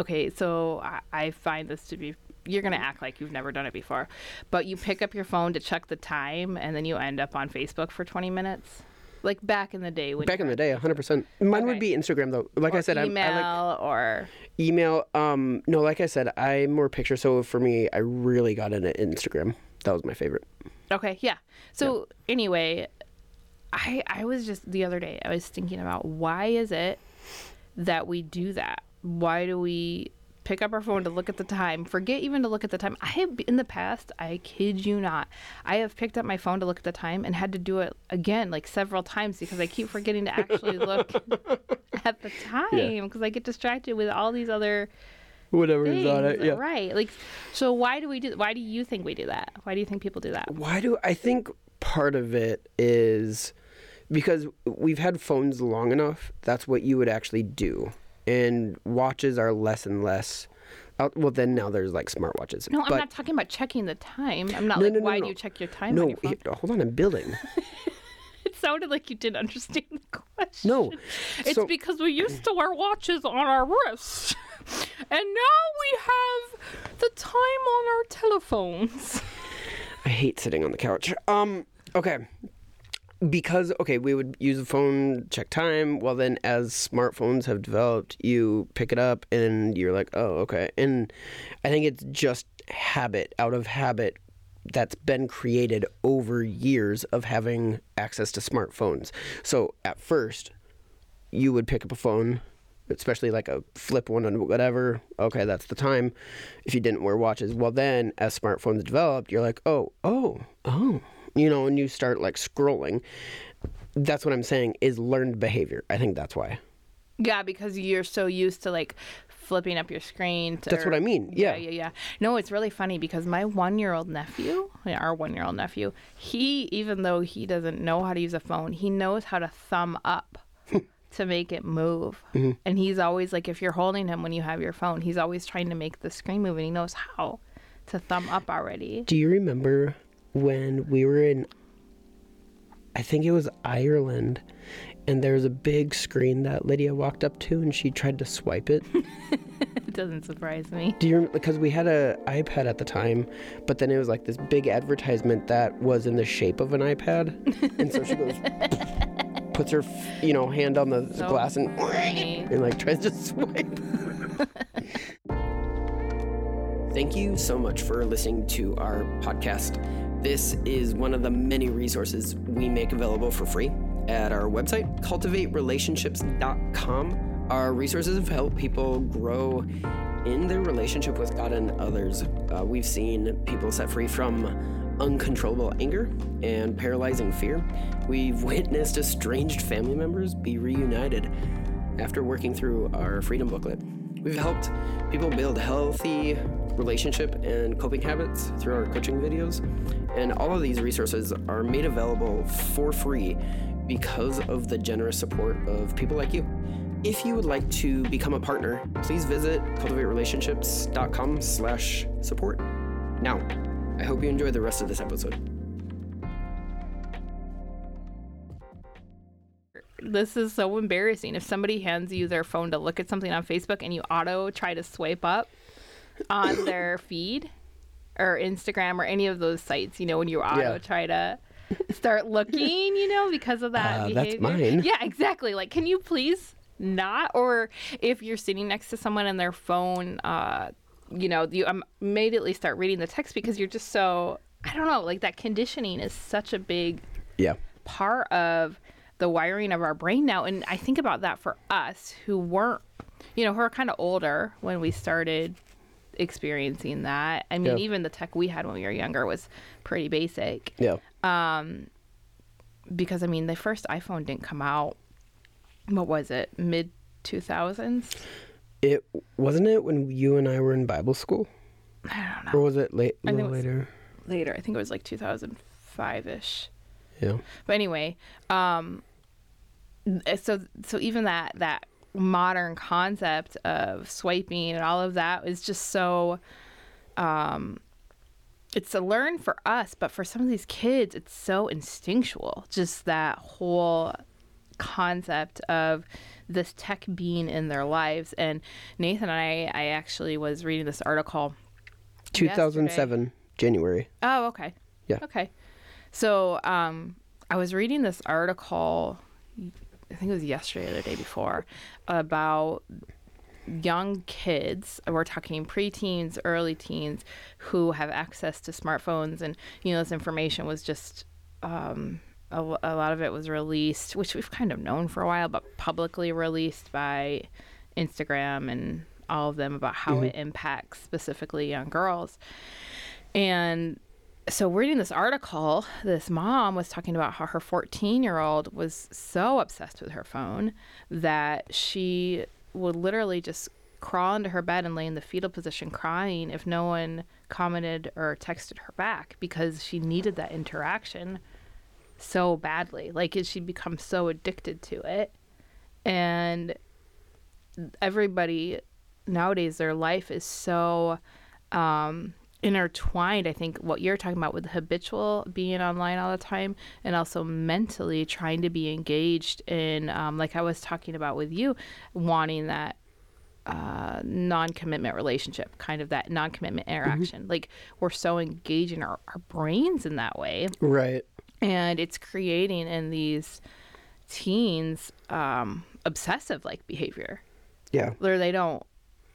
Speaker 1: Okay, so I, I find this to be you're gonna act like you've never done it before, but you pick up your phone to check the time, and then you end up on Facebook for 20 minutes, like back in the day when
Speaker 2: Back in the day, 100%. Mine
Speaker 1: Okay.
Speaker 2: would be Instagram though. Like I said,
Speaker 1: email
Speaker 2: I like
Speaker 1: or
Speaker 2: email. Um, no, like I said, I'm more picture. So for me, I really got into Instagram. That was my favorite.
Speaker 1: Okay, yeah. So anyway, I I was just the other day I was thinking about why is it that we do that? Why do we pick up our phone to look at the time? Forget even to look at the time. I have in the past, I kid you not, I have picked up my phone to look at the time and had to do it again like several times because I keep forgetting to actually look [LAUGHS] at the time because I get distracted with all these other
Speaker 2: Whatever is on
Speaker 1: things.
Speaker 2: it. Yeah.
Speaker 1: Right. Like so why do we do why do you think we do that? Why do you think people do that?
Speaker 2: Why do I think part of it is because we've had phones long enough. That's what you would actually do, and watches are less and less. out- Well, then now there's like smartwatches.
Speaker 1: No, I'm
Speaker 2: but
Speaker 1: not talking about checking the time. I'm not
Speaker 2: No,
Speaker 1: like,
Speaker 2: no, no,
Speaker 1: why do you check your time? on
Speaker 2: no,
Speaker 1: your phone?
Speaker 2: here- hold on, I'm building. [LAUGHS]
Speaker 1: It sounded like you didn't understand the question.
Speaker 2: No,
Speaker 1: It's
Speaker 2: so-
Speaker 1: because we used to wear watches on our wrists. [LAUGHS] And now we have the time on our telephones.
Speaker 2: I hate sitting on the couch. Um, okay. Because okay, we would use the phone, check time. Well, then as smartphones have developed, you pick it up and you're like, oh, okay. And I think it's just habit, out of habit, that's been created over years of having access to smartphones. So at first, you would pick up a phone, especially like a flip one and whatever. Okay, that's the time. If you didn't wear watches, well, then as smartphones developed, you're like, oh, oh, oh, you know, and you start like scrolling. That's what I'm saying is learned behavior. I think that's why.
Speaker 1: Yeah, because you're so used to like flipping up your screen. To,
Speaker 2: That's what I mean, yeah.
Speaker 1: yeah, yeah. No, it's really funny because my one-year-old nephew, our one-year-old nephew, he even though he doesn't know how to use a phone, he knows how to thumb up [LAUGHS] to make it move.
Speaker 2: Mm-hmm.
Speaker 1: And he's always like, if you're holding him when you have your phone, he's always trying to make the screen move, and he knows how to thumb up already.
Speaker 2: Do you remember when we were in, I think it was Ireland, and there was a big screen that Lydia walked up to and she tried to swipe it? [LAUGHS]
Speaker 1: It doesn't surprise me.
Speaker 2: Do you rem- because we had a iPad at the time, but then it was like this big advertisement that was in the shape of an iPad, and so she goes, [LAUGHS] puts her, you know, hand on the
Speaker 1: So
Speaker 2: glass and
Speaker 1: funny. [LAUGHS]
Speaker 2: and like tries to swipe. Thank you so much for listening to our podcast. This is one of the many resources we make available for free at our website, cultivaterelationships.com. Our resources have helped people grow in their relationship with God and others. Uh, we've seen people set free from uncontrollable anger and paralyzing fear. We've witnessed estranged family members be reunited after working through our freedom booklet. We've helped people build healthy relationship and coping habits through our coaching videos. And all of these resources are made available for free because of the generous support of people like you. If you would like to become a partner, please visit cultivaterelationships.com slash support. Now, I hope you enjoy the rest of this episode.
Speaker 1: This is so embarrassing. If somebody hands you their phone to look at something on Facebook and you auto try to swipe up on their feed or Instagram or any of those sites, you know, when you auto
Speaker 2: Yeah.
Speaker 1: try to start looking, you know, because of that
Speaker 2: Uh, that's mine.
Speaker 1: Yeah, exactly. Like, can you please not? Or if you're sitting next to someone and their phone, uh, you know, you um, immediately start reading the text because you're just so, I don't know, like that conditioning is such a big
Speaker 2: Yeah.
Speaker 1: part of the wiring of our brain now. And I think about that for us who weren't, you know, who are kind of older when we started experiencing that. I mean,
Speaker 2: Yeah.
Speaker 1: even the tech we had when we were younger was pretty basic
Speaker 2: Yeah.
Speaker 1: Um, because, I mean, the first iPhone didn't come out, what was it, mid 2000s?
Speaker 2: It wasn't it when you and I were in Bible school?
Speaker 1: I don't know.
Speaker 2: Or was it late a
Speaker 1: think
Speaker 2: little
Speaker 1: it was-
Speaker 2: later?
Speaker 1: Later. I think it was like 2005 ish.
Speaker 2: Yeah.
Speaker 1: But anyway, um, so so even that that modern concept of swiping and all of that is just so um it's a learn for us but for some of these kids it's so instinctual just that whole concept of this tech being in their lives and nathan and i i actually was reading this article
Speaker 2: 2007 January.
Speaker 1: Oh, okay.
Speaker 2: Yeah.
Speaker 1: Okay. So, um, I was reading this article, I think it was yesterday or the day before, about young kids. We're talking preteens, early teens, who have access to smartphones, and you know, this information was just. Um, a, a lot of it was released, which we've kind of known for a while, but publicly released by Instagram and all of them about how it impacts specifically young girls. And so reading this article, this mom was talking about how her 14 year old was so obsessed with her phone that she would literally just crawl into her bed and lay in the fetal position crying if no one commented or texted her back because she needed that interaction so badly. Like she'd become so addicted to it. And everybody nowadays, their life is so um, intertwined. I think what you're talking about with habitual being online all the time, and also mentally trying to be engaged in, um, like I was talking about with you, wanting that uh, non-commitment relationship, kind of that non-commitment interaction. Like we're so engaged in our, our brains in that way,
Speaker 2: Right.
Speaker 1: and it's creating in these teens um, obsessive like behavior
Speaker 2: Yeah.
Speaker 1: where they don't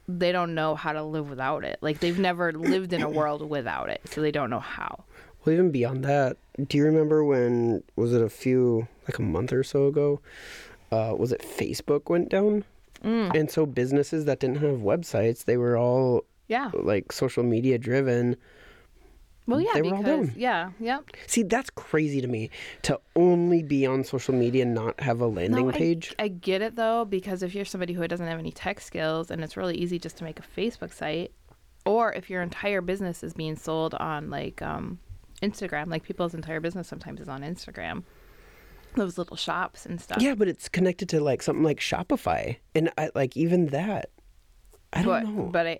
Speaker 1: they don't know how to live without it. Like they've never lived in a world without it, so they don't know how.
Speaker 2: Well, even beyond that, do you remember when was it a few like a month or so ago? Uh, was it Facebook went down?
Speaker 1: Mm.
Speaker 2: And so businesses that didn't have websites, they were all
Speaker 1: Yeah.
Speaker 2: like social media driven.
Speaker 1: Well, yeah,
Speaker 2: They were all
Speaker 1: because
Speaker 2: down.
Speaker 1: yeah, yep.
Speaker 2: See, that's crazy to me to only be on social media and not have a landing
Speaker 1: No, I-
Speaker 2: page.
Speaker 1: I, get it though because if you're somebody who doesn't have any tech skills and it's really easy just to make a Facebook site, or if your entire business is being sold on like um, Instagram, like people's entire business sometimes is on Instagram, those little shops and stuff.
Speaker 2: Yeah, but it's connected to like something like Shopify, and I, like even that, I don't
Speaker 1: but
Speaker 2: know.
Speaker 1: but I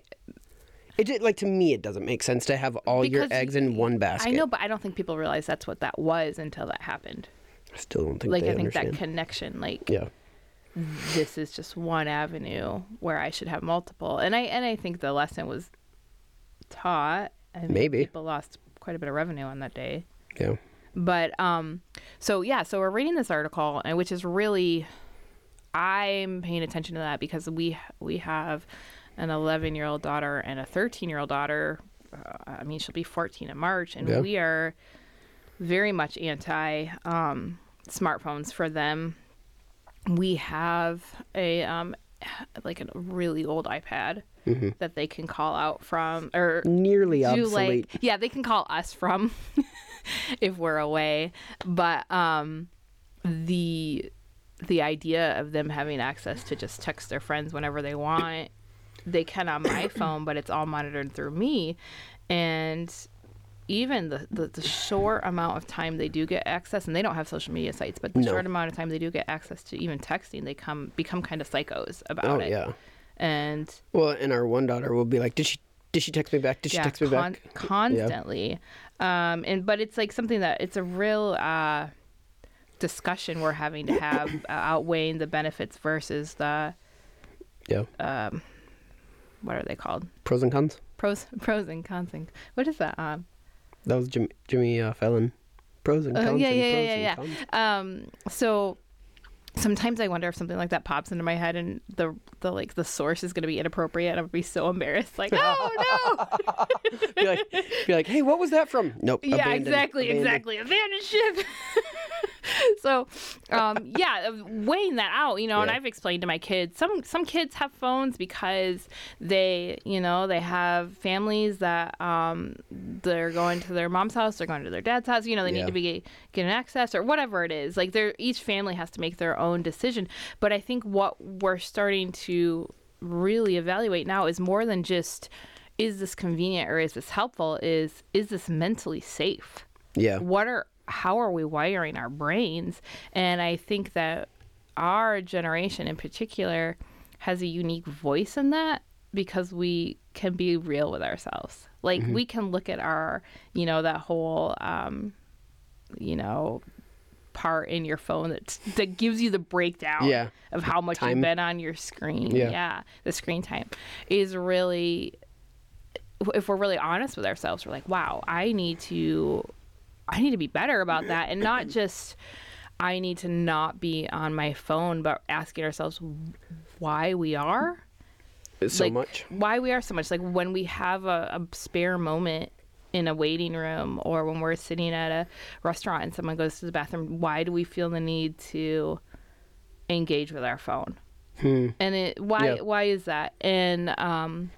Speaker 2: It did, like to me, it doesn't make sense to have all your
Speaker 1: Because
Speaker 2: eggs in one basket.
Speaker 1: I know, but I don't think people realize that's what that was until that happened.
Speaker 2: I still don't think
Speaker 1: Like
Speaker 2: they
Speaker 1: I think
Speaker 2: understand.
Speaker 1: that connection, like
Speaker 2: yeah,
Speaker 1: this is just one avenue where I should have multiple. And I and I think the lesson was taught. I mean,
Speaker 2: Maybe.
Speaker 1: people lost quite a bit of revenue on that day.
Speaker 2: yeah.
Speaker 1: But um, so yeah, so we're reading this article, and which is really, I'm paying attention to that because we we have an 11 year old daughter and a 13 year old daughter. Uh, I mean, she'll be 14 in March, and
Speaker 2: Yeah.
Speaker 1: we are very much anti um, smartphones for them. We have a um, like a really old iPad
Speaker 2: Mm-hmm.
Speaker 1: that they can call out from, or
Speaker 2: Nearly
Speaker 1: do
Speaker 2: obsolete.
Speaker 1: like yeah they can call us from [LAUGHS] if we're away but um the the idea of them having access to just text their friends whenever they want they can on my [COUGHS] phone but it's all monitored through me and even the, the, the short amount of time they do get access and they don't have social media sites but the
Speaker 2: No.
Speaker 1: short amount of time they do get access to even texting they come become kind of psychos about
Speaker 2: oh
Speaker 1: it
Speaker 2: yeah.
Speaker 1: and
Speaker 2: Well, and our one daughter will be like, "Did she? Did she text me back? Did she text me
Speaker 1: con-
Speaker 2: back?"
Speaker 1: constantly. Um, and but it's like something that it's a real uh, discussion we're having to have [COUGHS] uh, outweighing the benefits versus the
Speaker 2: Yeah.
Speaker 1: um, what are they called?
Speaker 2: Pros and cons.
Speaker 1: Pros, [LAUGHS] pros and cons. And, what is that? Um,
Speaker 2: That was Jim, Jimmy uh, Fallon. Pros and
Speaker 1: Uh,
Speaker 2: cons.
Speaker 1: yeah,
Speaker 2: and
Speaker 1: yeah, yeah,
Speaker 2: and
Speaker 1: yeah,
Speaker 2: cons.
Speaker 1: um, so sometimes I wonder if something like that pops into my head and the the like the source is going to be inappropriate. I'm gonna be so embarrassed. Like, oh [LAUGHS] no.
Speaker 2: Be like, be like, "Hey, what was that from?" Nope.
Speaker 1: yeah
Speaker 2: abandoned,
Speaker 1: exactly
Speaker 2: abandoned.
Speaker 1: exactly abandoned ship [LAUGHS] [LAUGHS] so um [LAUGHS] yeah weighing that out you know and i've explained to my kids some some kids have phones because they you know they have families that um they're going to their mom's house they're going to their dad's house you know they
Speaker 2: Yeah.
Speaker 1: need to be getting access or whatever it is like they're each family has to make their own decision but i think what we're starting to really evaluate now is more than just is this convenient or is this helpful is is this mentally safe
Speaker 2: Yeah.
Speaker 1: what are how are we wiring our brains and i think that our generation in particular has a unique voice in that because we can be real with ourselves. Like we can look at our, you know, that whole, um, you know, part in your phone that that gives you the breakdown
Speaker 2: Yeah.
Speaker 1: of how much
Speaker 2: Time.
Speaker 1: you've been on your screen.
Speaker 2: Yeah.
Speaker 1: the screen time is really. If we're really honest with ourselves, we're like, wow, I need to, I need to be better about that, and not [LAUGHS] just. I need to not be on my phone, but asking ourselves why we are
Speaker 2: So
Speaker 1: like,
Speaker 2: much.
Speaker 1: why we are so much like when we have a, a spare moment in a waiting room or when we're sitting at a restaurant and someone goes to the bathroom why do we feel the need to engage with our phone
Speaker 2: Hmm.
Speaker 1: and it why
Speaker 2: Yeah.
Speaker 1: why is that and um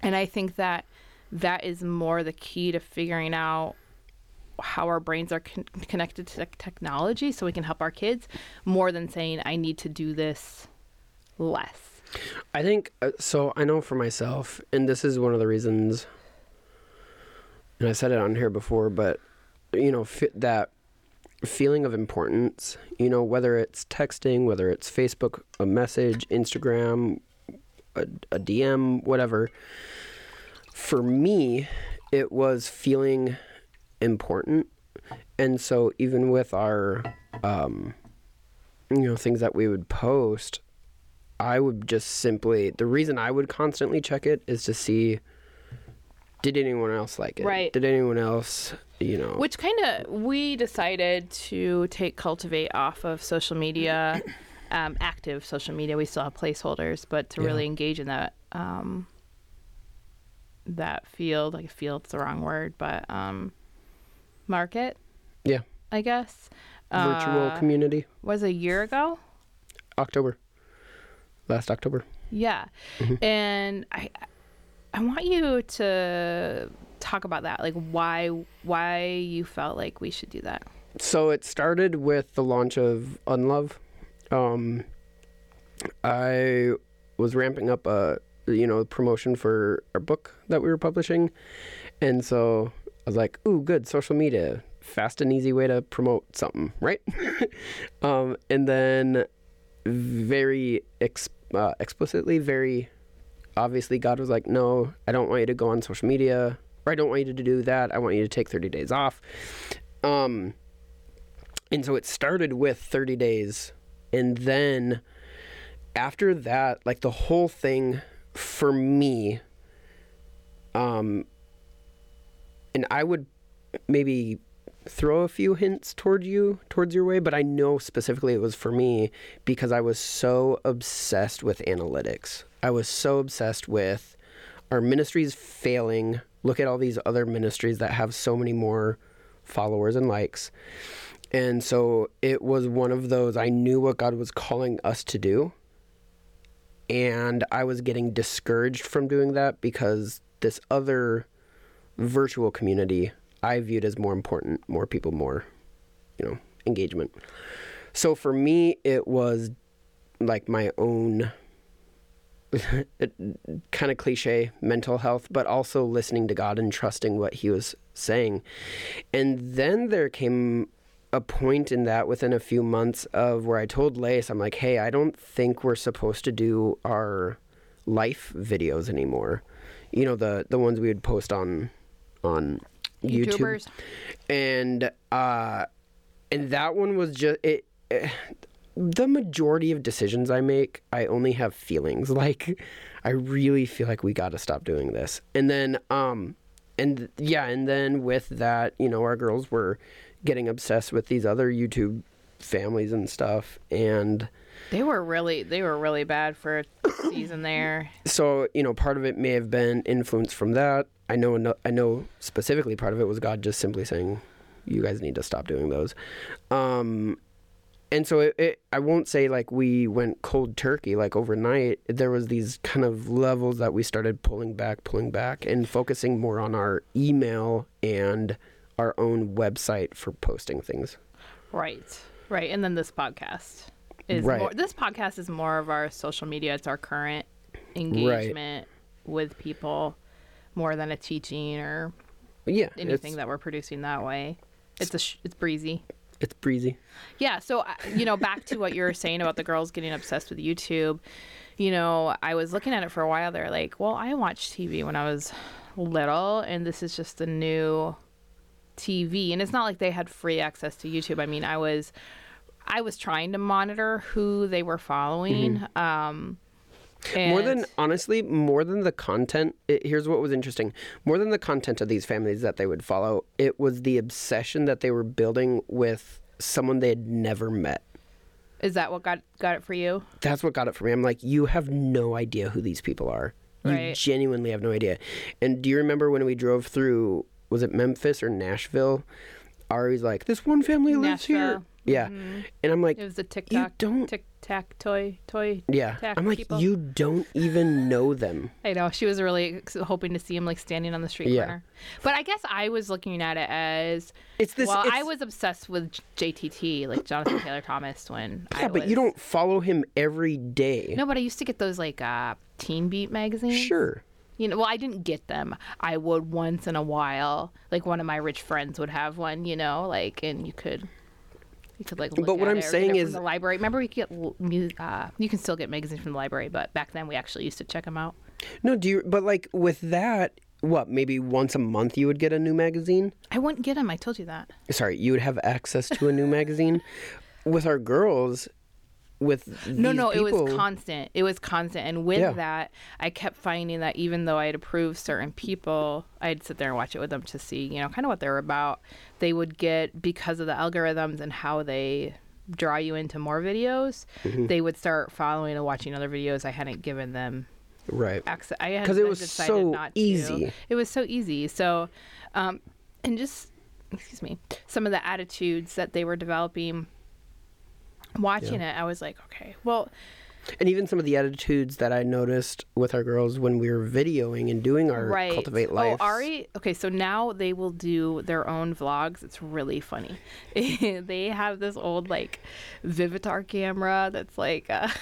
Speaker 1: and i think that that is more the key to figuring out how our brains are con- connected to tech- technology so we can help our kids more than saying i need to do this less
Speaker 2: I think uh, so. I know for myself, and this is one of the reasons, and I said it on here before, but you know, fit that feeling of importance. You know, whether it's texting, whether it's Facebook, a message, Instagram, a, a DM, whatever. For me, it was feeling important, and so even with our, um, you know, things that we would post. I would just simply the reason I would constantly check it is to see did anyone else like it?
Speaker 1: Right.
Speaker 2: Did anyone else, you know?
Speaker 1: Which kind of we decided to take Cultivate off of social media, [CLEARS THROAT] um, active social media. We still have placeholders, but to
Speaker 2: Yeah.
Speaker 1: really engage in that um, that field, like field's the wrong word, but um, market,
Speaker 2: yeah,
Speaker 1: I guess.
Speaker 2: virtual
Speaker 1: Uh,
Speaker 2: community.
Speaker 1: was a year ago.
Speaker 2: October. Last October.
Speaker 1: Yeah,
Speaker 2: Mm-hmm.
Speaker 1: and I I want you to talk about that, like why why you felt like we should do that.
Speaker 2: So it started with the launch of Unlove. Um, I was ramping up a you know promotion for our book that we were publishing, and so I was like, "Ooh, good social media, fast and easy way to promote something, right?" [LAUGHS] um, and then very ex- uh, explicitly, very obviously, God was like, "No, I don't want you to go on social media." Or I don't want you to do that. I want you to take 30 days off. Um, and so it started with 30 days. And then after that, like the whole thing for me, um, and I would maybe throw a few hints toward you, towards your way, but I know specifically it was for me because I was so obsessed with analytics. I was so obsessed with our ministries failing. Look at all these other ministries that have so many more followers and likes. And so it was one of those, I knew what God was calling us to do. And I was getting discouraged from doing that because this other virtual community I viewed as more important, more people, more, you know, engagement. So for me, it was like my own [LAUGHS] kind of cliche mental health, but also listening to God and trusting what He was saying. And then there came a point in that within a few months of where I told Lace, I'm like, hey, I don't think we're supposed to do our life videos anymore. You know, the the ones we would post on on YouTube.
Speaker 1: YouTubers.
Speaker 2: and uh and that one was just it, eh, the majority of decisions i make i only have feelings. [LAUGHS] Like i really feel like we got to stop doing this. And then um and yeah and then with that you know our girls were getting obsessed with these other youtube families and stuff. And
Speaker 1: They were really they were really bad for a season there.
Speaker 2: so you know part of it may have been influence from that i know no- i know specifically part of it was god just simply saying you guys need to stop doing those um and so it, it i won't say like we went cold turkey like overnight there was these kind of levels that we started pulling back pulling back and focusing more on our email and our own website for posting things
Speaker 1: Right. Right. And then this podcast is
Speaker 2: Right.
Speaker 1: more this podcast is more of our social media. It's our current engagement with people more than a teaching or
Speaker 2: yeah
Speaker 1: anything that we're producing that way. It's a sh- it's breezy.
Speaker 2: It's breezy.
Speaker 1: Yeah, so uh, you know, back to what you were saying about the girls getting obsessed with YouTube. You know, I was looking at it for a while. They're like, "Well, I watched TV when I was little, and this is just a new TV." And it's not like they had free access to YouTube. I mean, I was, I was trying to monitor who they were following. Um,
Speaker 2: More than honestly, more than the content. It, here's what was interesting: more than the content of these families that they would follow, it was the obsession that they were building with someone they had never met.
Speaker 1: is that what got got it for you?
Speaker 2: That's what got it for me. I'm like, you have no idea who these people are. You
Speaker 1: Right.
Speaker 2: genuinely have no idea. And do you remember when we drove through? Was it Memphis or Nashville? Ari's like, this one family lives here. Yeah, and I'm like,
Speaker 1: It was the TikTok,
Speaker 2: don't-
Speaker 1: Tic Tac toy toy.
Speaker 2: yeah. I'm like,
Speaker 1: people.
Speaker 2: you don't even know them. [LAUGHS]
Speaker 1: I know she was really hoping to see him like standing on the street
Speaker 2: Yeah.
Speaker 1: corner. But I guess I was looking at it as
Speaker 2: It's this.
Speaker 1: well. I was obsessed with JTT, like Jonathan [COUGHS] Taylor Thomas, when
Speaker 2: Yeah,
Speaker 1: I
Speaker 2: but you don't follow him every day.
Speaker 1: No, but I used to get those like uh, Teen Beat magazines.
Speaker 2: Sure.
Speaker 1: You know, well, I didn't get them. I would once in a while. Like one of my rich friends would have one. You know, like and you could. You could like.
Speaker 2: But what
Speaker 1: at
Speaker 2: I'm saying is-
Speaker 1: the library. Remember, we get uh, you can still get magazines from the library, but back then we actually used to check them out.
Speaker 2: No, do you? But like with that, what? Maybe once a month you would get a new magazine.
Speaker 1: I wouldn't get them. I told you that.
Speaker 2: Sorry, you would have access to a new magazine. [LAUGHS] With our girls, with
Speaker 1: No, no, it was constant. It was constant. And with
Speaker 2: Yeah.
Speaker 1: that, I kept finding that even though I'd approve certain people, I'd sit there and watch it with them to see, you know, kind of what they're about. They would get, because of the algorithms and how they draw you into more videos,
Speaker 2: Mm-hmm.
Speaker 1: they would start following and watching other videos I hadn't given them
Speaker 2: right.
Speaker 1: access. I had
Speaker 2: 'Cause it was
Speaker 1: decided
Speaker 2: so
Speaker 1: not to.
Speaker 2: easy.
Speaker 1: It was so easy. So, um, and just excuse me, some of the attitudes that they were developing. Watching it, I was like, okay, well,
Speaker 2: And even some of the attitudes that I noticed with our girls when we were videoing and doing our
Speaker 1: right.
Speaker 2: cultivate life.
Speaker 1: Oh, Ari. Okay, so now they will do their own vlogs. It's really funny. [LAUGHS] they have this old like Vivitar camera that's like. Uh, [LAUGHS]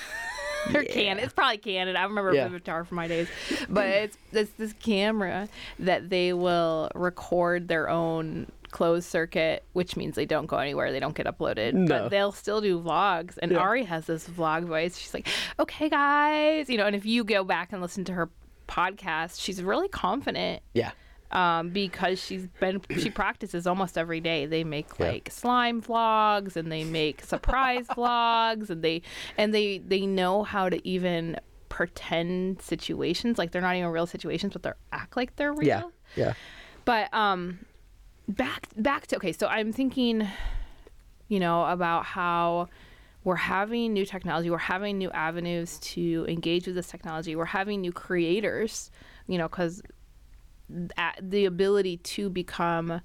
Speaker 1: Or Canon. It's probably Canon. I remember
Speaker 2: Yeah.
Speaker 1: Vivitar from my days, [LAUGHS] but it's it's this camera that they will record their own closed circuit, which means they don't go anywhere. They don't get uploaded,
Speaker 2: No.
Speaker 1: but they'll still do vlogs. And
Speaker 2: Yeah.
Speaker 1: Ari has this vlog voice. She's like, "Okay, guys," you know. And if you go back and listen to her podcast, she's really confident
Speaker 2: yeah.
Speaker 1: um, because she's been she [COUGHS] practices almost every day. They make
Speaker 2: Yeah.
Speaker 1: like slime vlogs and they make surprise [LAUGHS] vlogs and they and they they know how to even pretend situations like they're not even real situations, but they act like they're real.
Speaker 2: Yeah. Yeah.
Speaker 1: But um, back back to okay. So I'm thinking, you know, about how we're having new technology, we're having new avenues to engage with this technology, we're having new creators, you know, because the ability to become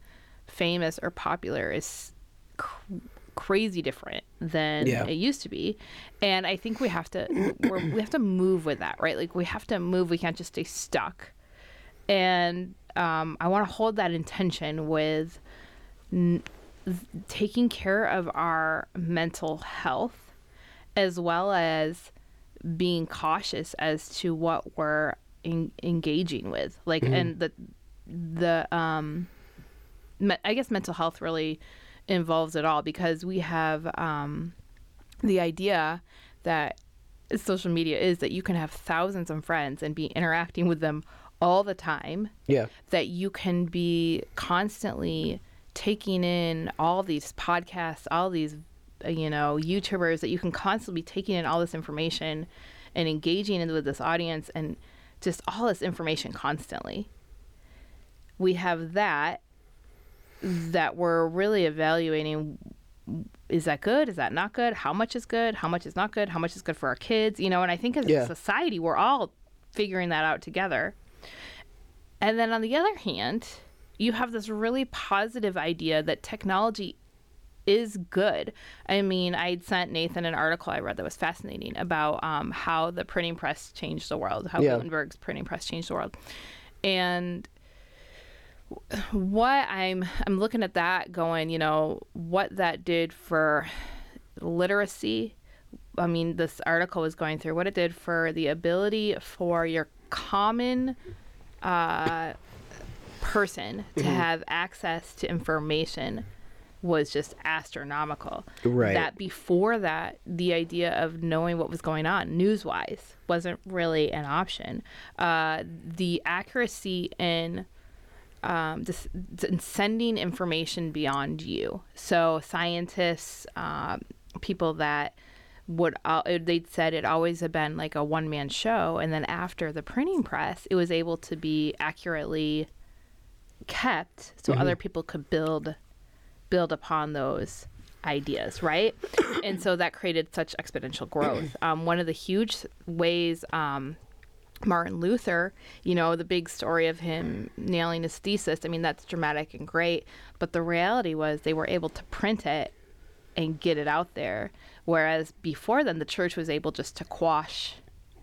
Speaker 1: famous or popular is cr- crazy different than
Speaker 2: Yeah.
Speaker 1: it used to be and i think we have to we're, we have to move with that right like we have to move we can't just stay stuck and um, i want to hold that intention with n- taking care of our mental health as well as being cautious as to what we're en- engaging with like and the the um me- i guess mental health really involves it all because we have um the idea that social media is that you can have thousands of friends and be interacting with them all the time
Speaker 2: Yeah.
Speaker 1: that you can be constantly taking in all these podcasts, all these, you know, YouTubers that you can constantly be taking in all this information and engaging in with this audience and just all this information constantly. We have that that we're really evaluating is that good? Is that not good? How much is good? How much is not good? How much is good for our kids? You know, and I think as
Speaker 2: Yeah.
Speaker 1: a society, we're all figuring that out together. And then on the other hand, you have this really positive idea that technology is good. I mean, I sent Nathan an article I read that was fascinating about um, how the printing press changed the world, how
Speaker 2: Yeah.
Speaker 1: Gutenberg's printing press changed the world. And what I'm I'm looking at that going, you know, what that did for literacy. I mean, this article was going through what it did for the ability for your common uh, person to have access to information was just astronomical.
Speaker 2: Right.
Speaker 1: That before that, the idea of knowing what was going on news wise wasn't really an option. Uh, the accuracy in um, this, in sending information beyond you. So scientists, um, people that would uh, they'd said it always had been like a one man show, and then after the printing press, it was able to be accurately kept, so other people could build build upon those ideas, right? [COUGHS] and so that created such exponential growth. [COUGHS] Um, one of the huge ways um, Martin Luther, you know, the big story of him nailing his thesis, I mean, that's dramatic and great. But the reality was they were able to print it and get it out there. Whereas before then, the church was able just to quash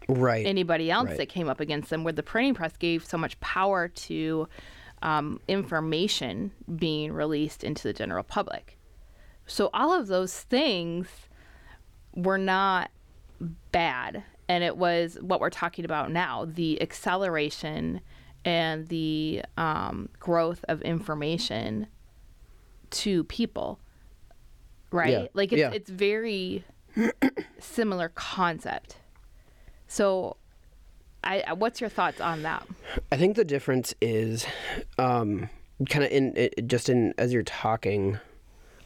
Speaker 2: Right.
Speaker 1: anybody else
Speaker 2: Right.
Speaker 1: that came up against them, where the printing press gave so much power to um, information being released into the general public. So all of those things were not bad. And it was what we're talking about now the acceleration and the um, growth of information to people. Right?
Speaker 2: Yeah,
Speaker 1: Like it's,
Speaker 2: yeah.
Speaker 1: it's very [COUGHS] similar concept. So, I what's your thoughts on that?
Speaker 2: I think the difference is um, kind of in it, just in as you're talking,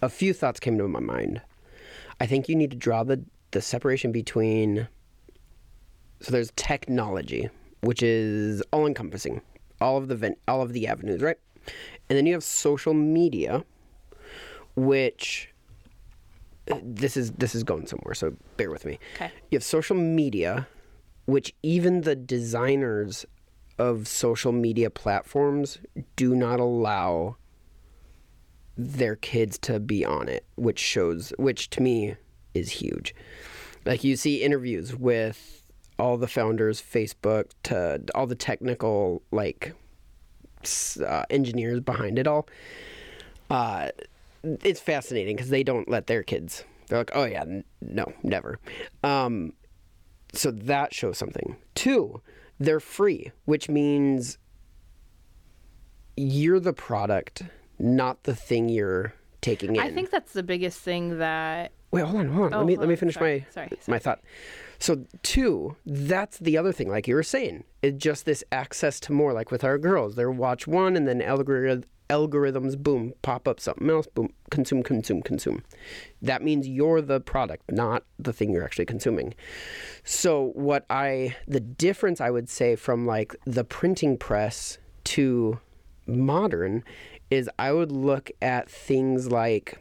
Speaker 2: a few thoughts came to my mind. I think you need to draw the the separation between. So there's technology, which is all encompassing, all of the ven- all of the avenues, right? And then you have social media, which this is this is going somewhere, so bear with me.
Speaker 1: Okay.
Speaker 2: You have social media, which even the designers of social media platforms do not allow their kids to be on it, which shows, which to me is huge. Like you see interviews with all the founders, Facebook, to all the technical like uh, engineers behind it all. Uh, it's fascinating because they don't let their kids. They're like, oh yeah, n- no, never. Um, so that shows something. Two, they're free, which means you're the product, not the thing you're taking in.
Speaker 1: I think that's the biggest thing that
Speaker 2: Wait, hold on, hold on.
Speaker 1: Oh,
Speaker 2: let me let me finish
Speaker 1: Sorry,
Speaker 2: my
Speaker 1: sorry,
Speaker 2: my thought. So two, that's the other thing. Like you were saying, it's just this access to more. Like with our girls, they're watch one, and then algorithm algorithms, boom, pop up something else, boom, consume, consume, consume. That means you're the product, not the thing you're actually consuming. So what I the difference I would say from like the printing press to modern is I would look at things like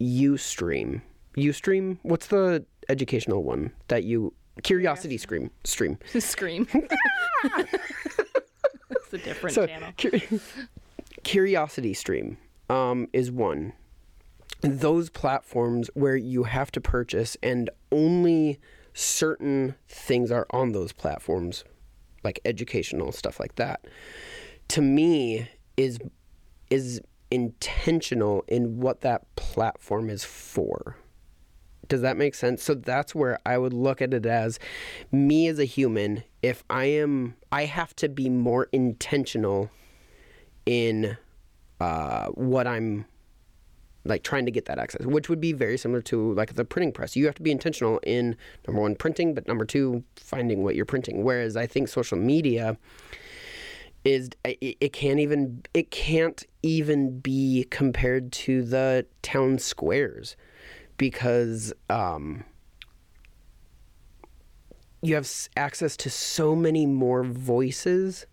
Speaker 2: Ustream. Ustream, what's the educational one that you Curiosity Stream stream. [LAUGHS]
Speaker 1: scream. [LAUGHS] it's a different
Speaker 2: So
Speaker 1: channel.
Speaker 2: Cur- Curiosity Stream um, is one. Those platforms where you have to purchase and only certain things are on those platforms, like educational stuff like that. To me, is is intentional in what that platform is for. Does that make sense? So that's where I would look at it as me as a human, if I am I have to be more intentional in uh, what I'm like trying to get that access, which would be very similar to like the printing press. You have to be intentional in number one printing, but number two finding what you're printing. Whereas I think social media is it, it can't even it can't even be compared to the town squares because um, you have access to so many more voices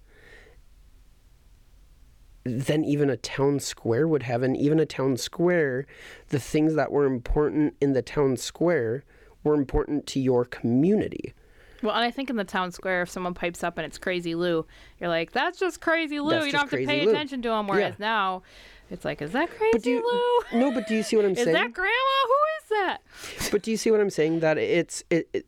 Speaker 2: than even a town square would have. And even a town square, the things that were important in the town square were important to your community.
Speaker 1: Well, and I think in the town square, if someone pipes up and it's Crazy Lou, you're like, "That's just Crazy Lou.
Speaker 2: That's
Speaker 1: you don't have to pay
Speaker 2: Lou."
Speaker 1: attention to him." Whereas now, it's like, "Is that Crazy
Speaker 2: But do you,
Speaker 1: Lou?
Speaker 2: no, but do you see what I'm
Speaker 1: Is [LAUGHS]
Speaker 2: saying?
Speaker 1: Is that Grandma? Who is that?" [LAUGHS]
Speaker 2: But do you see what I'm saying? That it's it, it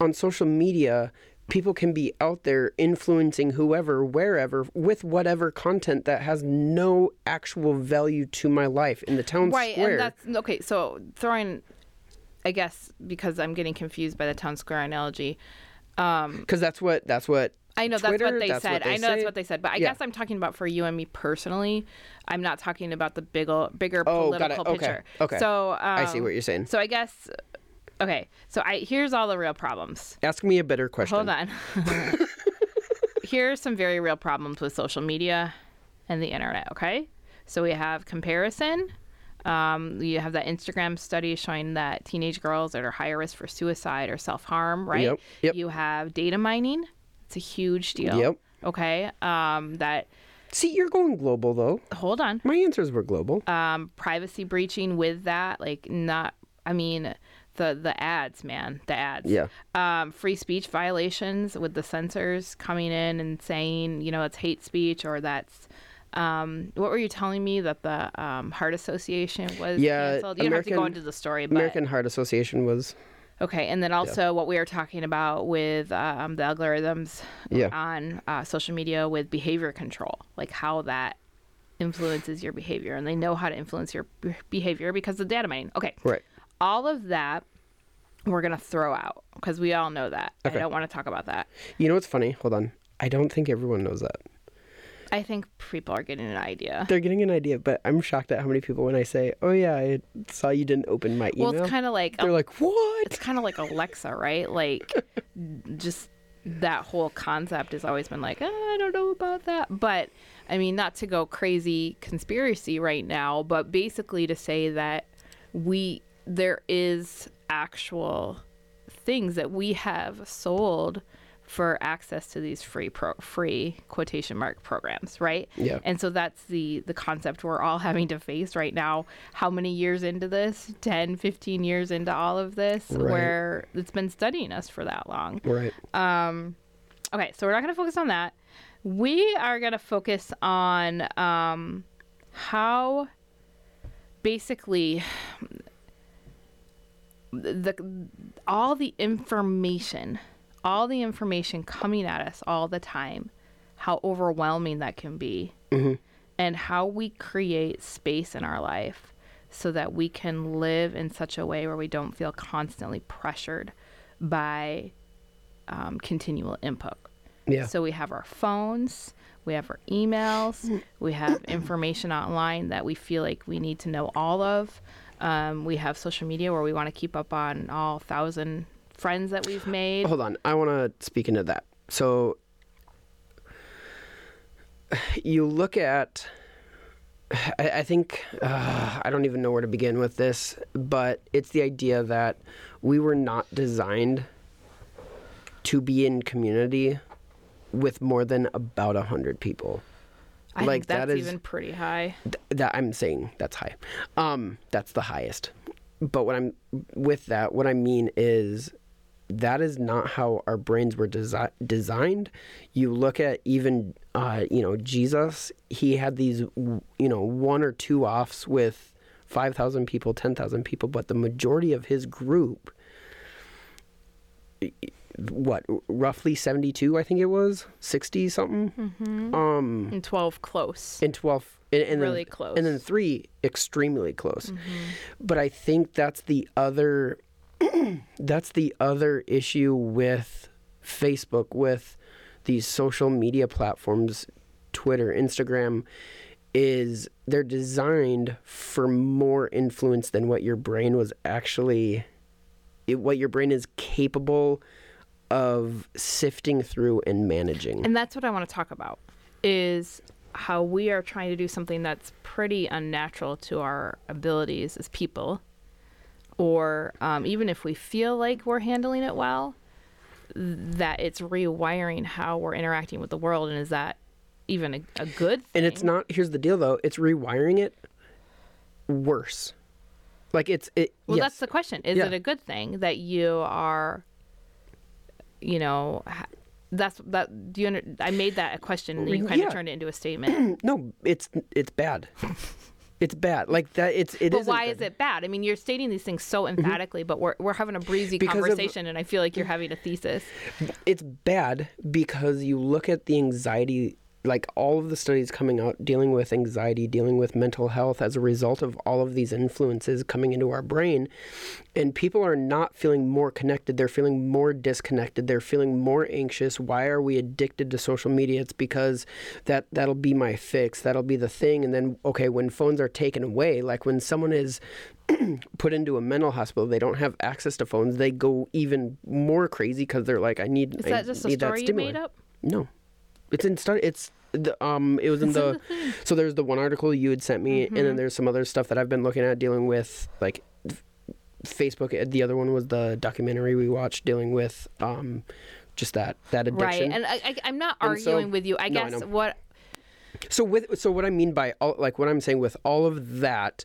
Speaker 2: on social media, people can be out there influencing whoever, wherever, with whatever content that has no actual value to my life in the town
Speaker 1: Right,
Speaker 2: square.
Speaker 1: and that's okay. So throwing, I guess, because I'm getting confused by the town square analogy. Um,
Speaker 2: because that's what that's what
Speaker 1: I know
Speaker 2: Twitter,
Speaker 1: that's what they
Speaker 2: that's
Speaker 1: said.
Speaker 2: what they
Speaker 1: I know that's what they said, but I
Speaker 2: Yeah.
Speaker 1: guess I'm talking about for you and me personally. I'm not talking about the bigger, bigger
Speaker 2: Oh,
Speaker 1: political
Speaker 2: Okay.
Speaker 1: picture.
Speaker 2: Okay.
Speaker 1: So um,
Speaker 2: I see what you're saying.
Speaker 1: So I guess, okay. So I here's all the real problems.
Speaker 2: Ask me a better question.
Speaker 1: Hold on. [LAUGHS] Here's some very real problems with social media and the internet, okay? So we have comparison. Um, you have that Instagram study showing that teenage girls that are higher risk for suicide or self harm, right?
Speaker 2: Yep, yep.
Speaker 1: You have data mining. It's a huge deal.
Speaker 2: Yep.
Speaker 1: Okay. Um, that,
Speaker 2: See, you're going global though.
Speaker 1: hold on.
Speaker 2: My answers were global.
Speaker 1: Um, privacy breaching with that, like, not, I mean, the, the ads, man, the ads
Speaker 2: yeah.
Speaker 1: um, free speech violations with the censors coming in and saying, you know, it's hate speech or that's. Um, what were you telling me that the um, Heart Association was
Speaker 2: Yeah,
Speaker 1: canceled? You don't have to go into the story, but
Speaker 2: American Heart Association was.
Speaker 1: Okay. And then also what we were talking about with um, the algorithms
Speaker 2: Yeah.
Speaker 1: on uh, social media with behavior control, like how that influences your behavior, and they know how to influence your behavior because of the data mining. Okay,
Speaker 2: Right.
Speaker 1: all of that we're gonna throw out because we all know that.
Speaker 2: Okay.
Speaker 1: I don't want to talk about that.
Speaker 2: You know what's funny? Hold on. I don't think everyone knows that.
Speaker 1: I think people are getting an idea.
Speaker 2: They're getting an idea, but I'm shocked at how many people when I say, "Oh yeah, I saw you didn't open my email."
Speaker 1: Well, it's kind of like
Speaker 2: They're like, "What?"
Speaker 1: it's kind of like Alexa, right? Like [LAUGHS] just that whole concept has always been like, "Ah, I don't know about that. But I mean, not to go crazy conspiracy right now, but basically to say that we there is actual things that we have sold for access to these free pro free quotation mark programs right
Speaker 2: Yeah.
Speaker 1: and so that's the the concept we're all [LAUGHS] having to face right now how many years into this 10 15 years into all of this
Speaker 2: Right.
Speaker 1: where it's been studying us for that long
Speaker 2: Right.
Speaker 1: Um okay so we're not going to focus on that we are going to focus on um, how basically the all the information all the information coming at us all the time how overwhelming that can be and how we create space in our life so that we can live in such a way where we don't feel constantly pressured by um, continual input
Speaker 2: Yeah.
Speaker 1: so we have our phones, we have our emails, we have [COUGHS] information online that we feel like we need to know all of. Um, we have social media where we want to keep up on all thousand friends that we've made.
Speaker 2: Hold on. I want to speak into that. So you look at. I, I think uh, I don't even know where to begin with this, but it's the idea that we were not designed to be in community with more than about a hundred people.
Speaker 1: I
Speaker 2: like,
Speaker 1: think that's
Speaker 2: that is-
Speaker 1: even pretty high.
Speaker 2: Th- that I'm saying that's high. Um, that's the highest. But what I'm with that, what I mean is that is not how our brains were desi- designed. You look at even, uh, you know, Jesus. He had these, you know, one or two offs with five thousand people, ten thousand people, but the majority of his group, what, roughly seventy-two, I think it was, sixty something. Um,
Speaker 1: And 12 close.
Speaker 2: and 12 and, and
Speaker 1: Really
Speaker 2: then,
Speaker 1: close.
Speaker 2: and then 3 extremely close but i think that's the other [CLEARS THROAT] that's the other issue with facebook with these social media platforms twitter instagram is they're designed for more influence than what your brain was actually it, what your brain is capable of sifting through and managing
Speaker 1: And that's what I want to talk about is how we are trying to do something that's pretty unnatural to our abilities as people. Or um, even if we feel like we're handling it well, that it's rewiring how we're interacting with the world. And is that even a, a good thing?
Speaker 2: And it's not. Here's the deal, though. It's rewiring it worse. Like it's it.
Speaker 1: Well,
Speaker 2: yes.
Speaker 1: that's the question. Is
Speaker 2: Yeah.
Speaker 1: it a good thing that you are, you know, that's that? Do you? Under, I made that a question, and you kind of turned it into a [CLEARS THROAT] statement.
Speaker 2: no. It's it's bad. It's bad. Like that. It's it
Speaker 1: but why
Speaker 2: good.
Speaker 1: is it bad? I mean, you're stating these things so mm-hmm. emphatically, but we're we're having a breezy
Speaker 2: Because of-
Speaker 1: conversation, and I feel like you're having a thesis.
Speaker 2: It's bad because you look at the anxiety like all of the studies coming out dealing with anxiety, dealing with mental health as a result of all of these influences coming into our brain. And people are not feeling more connected, they're feeling more disconnected, they're feeling more anxious. Why are we addicted to social media? It's because that that'll be my fix, that'll be the thing. And then okay, when phones are taken away, like when someone is [CLEARS THROAT] put into a mental hospital, they don't have access to phones, they go even more crazy because they're like, I need.
Speaker 1: Is
Speaker 2: I
Speaker 1: that just a
Speaker 2: that
Speaker 1: story you made up?
Speaker 2: No, it's in study. It's the um. It was in the. so there's the one article you had sent me, and then there's some other stuff that I've been looking at dealing with like f- Facebook. uh, The other one was the documentary we watched dealing with um, just that that addiction.
Speaker 1: Right. And I, I, I'm not
Speaker 2: And so-
Speaker 1: arguing with you. I
Speaker 2: No, I
Speaker 1: guess
Speaker 2: know.
Speaker 1: what
Speaker 2: So with so what I mean by all, like what I'm saying with all of that,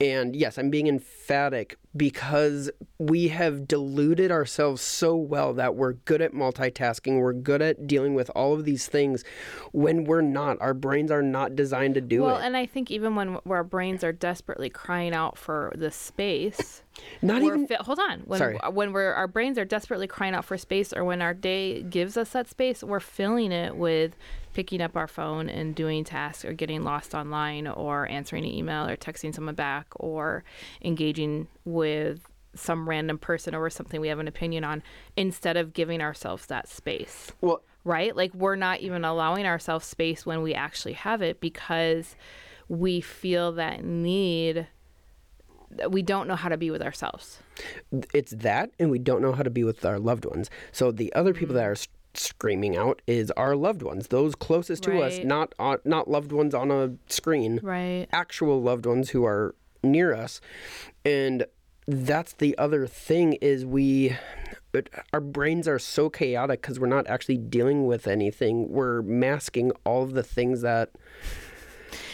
Speaker 2: and yes, I'm being emphatic because we have deluded ourselves so well that we're good at multitasking, we're good at dealing with all of these things, when we're not. Our brains are not designed to do
Speaker 1: well,
Speaker 2: it.
Speaker 1: Well, and I think even when our brains are desperately crying out for the space, [COUGHS]
Speaker 2: Not even
Speaker 1: fi- hold on. When
Speaker 2: Sorry.
Speaker 1: when we're our brains are desperately crying out for space, or when our day gives us that space, we're filling it with picking up our phone and doing tasks, or getting lost online, or answering an email, or texting someone back, or engaging with some random person over something we have an opinion on, instead of giving ourselves that space
Speaker 2: well,
Speaker 1: right? Like we're not even allowing ourselves space when we actually have it because we feel that need we don't know how to be with ourselves.
Speaker 2: it's that and we don't know how to be with our loved ones so the other people that mm-hmm. are screaming out is our loved ones those closest to us not on, not loved ones on a screen
Speaker 1: Right.
Speaker 2: actual loved ones who are near us. And that's the other thing is we it, our brains are so chaotic because we're not actually dealing with anything. We're masking all of the things that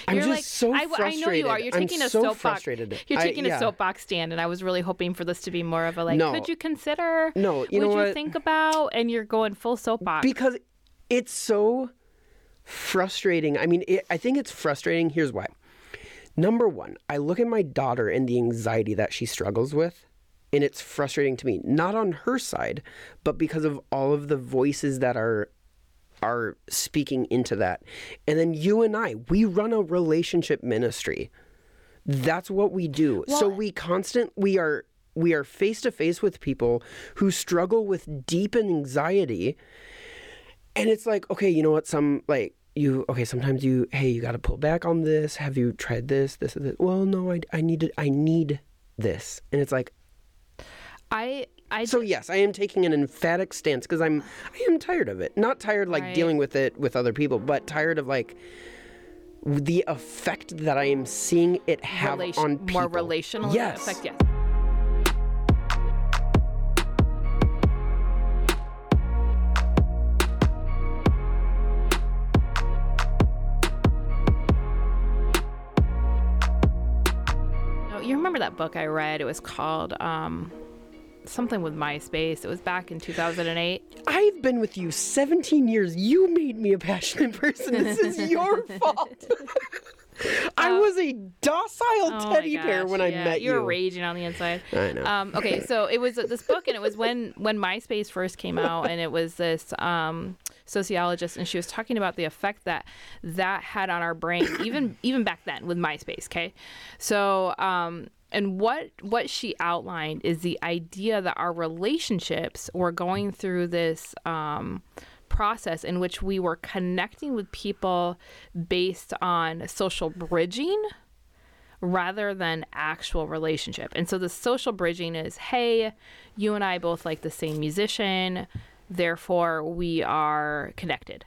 Speaker 2: I'm
Speaker 1: You're
Speaker 2: just
Speaker 1: like,
Speaker 2: so
Speaker 1: I,
Speaker 2: frustrated.
Speaker 1: I know you are. You're
Speaker 2: I'm
Speaker 1: taking a
Speaker 2: so
Speaker 1: soapbox.
Speaker 2: frustrated.
Speaker 1: You're
Speaker 2: I-
Speaker 1: taking
Speaker 2: yeah.
Speaker 1: a soapbox stand, and I was really hoping for this to be more of a like.
Speaker 2: No.
Speaker 1: Could you consider?
Speaker 2: No, you
Speaker 1: would
Speaker 2: know
Speaker 1: you
Speaker 2: what?
Speaker 1: think about? And you're going full soapbox.
Speaker 2: because it's so frustrating. I mean, it, I think it's frustrating. Here's why. Number one, I look at my daughter and the anxiety that she struggles with, and it's frustrating to me. Not on her side, but because of all of the voices that are are speaking into that. And then you and I, we run a relationship ministry. That's what we do. so we constant we are we are face to face with people who struggle with deep anxiety and it's like okay you know what some like you okay sometimes you hey you got to pull back on this have you tried this this is this well no i, I need to, i need this and it's like
Speaker 1: I, I,
Speaker 2: so yes i am taking an emphatic stance because i'm i am tired of it not tired like
Speaker 1: Right.
Speaker 2: dealing with it with other people but tired of like the effect that i am seeing it have
Speaker 1: relation-
Speaker 2: on people
Speaker 1: more relational
Speaker 2: yes
Speaker 1: effect. Yes. Oh, You remember that book I read? It was called um, something with MySpace. It was back in 2008.
Speaker 2: I've been with you 17 years. You made me a passionate person. This is your [LAUGHS] fault. [LAUGHS] I was a docile
Speaker 1: Oh
Speaker 2: teddy bear
Speaker 1: gosh,
Speaker 2: when I met
Speaker 1: you
Speaker 2: you.
Speaker 1: were raging on the inside.
Speaker 2: I know.
Speaker 1: Um, okay, so it was this book, and it was when when MySpace first came out, and it was this um, sociologist, and she was talking about the effect that that had on our brain, even even back then with MySpace. Okay, so. Um, and what what she outlined is the idea that our relationships were going through this um, process in which we were connecting with people based on social bridging rather than actual relationship. And so the social bridging is, hey, you and I both like the same musician, therefore we are connected.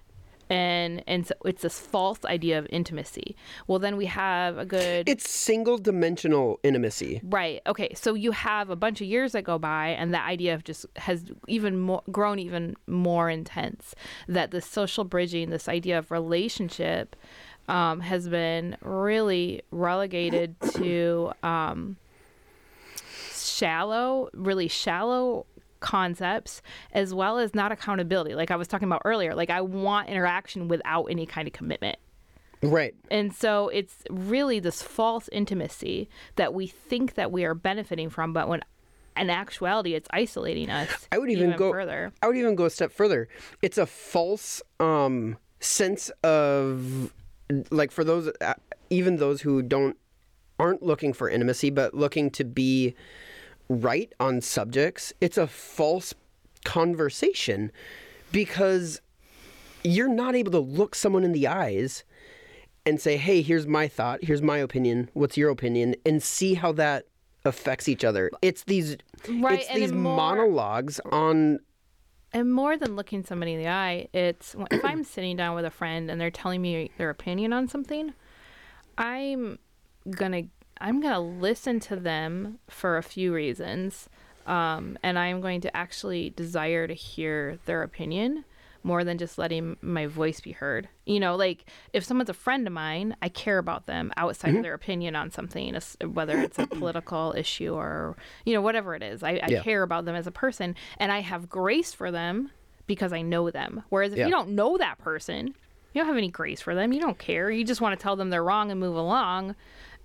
Speaker 1: And and so it's this false idea of intimacy. Well, then we have a good
Speaker 2: It's single dimensional intimacy.
Speaker 1: Right. Okay. So you have a bunch of years that go by, and that idea of just has even more grown even more intense. That the social bridging, this idea of relationship, um, has been really relegated to um, shallow, really shallow concepts as well as not accountability like i was talking about earlier like i want interaction without any kind of commitment
Speaker 2: Right.
Speaker 1: and so it's really this false intimacy that we think that we are benefiting from, but when in actuality it's isolating us.
Speaker 2: I would even, go
Speaker 1: further.
Speaker 2: I would even go a step further. It's a false um sense of like for those uh, even those who don't aren't looking for intimacy but looking to be right on subjects it's a false conversation because you're not able to look someone in the eyes and say hey here's my thought here's my opinion what's your opinion? and see how that affects each other. It's these
Speaker 1: Right,
Speaker 2: it's these
Speaker 1: more-
Speaker 2: monologues on
Speaker 1: and more than looking somebody in the eye, it's if I'm sitting down with a friend and they're telling me their opinion on something, I'm gonna I'm gonna listen to them for a few reasons, um, and I'm going to actually desire to hear their opinion more than just letting my voice be heard. You know, like if someone's a friend of mine, I care about them outside of their opinion on something, whether it's a political issue or you know whatever it is. I, I
Speaker 2: Yeah.
Speaker 1: care about them as a person, and I have grace for them because I know them. Whereas if
Speaker 2: Yeah.
Speaker 1: you don't know that person, you don't have any grace for them. You don't care. You just want to tell them they're wrong and move along.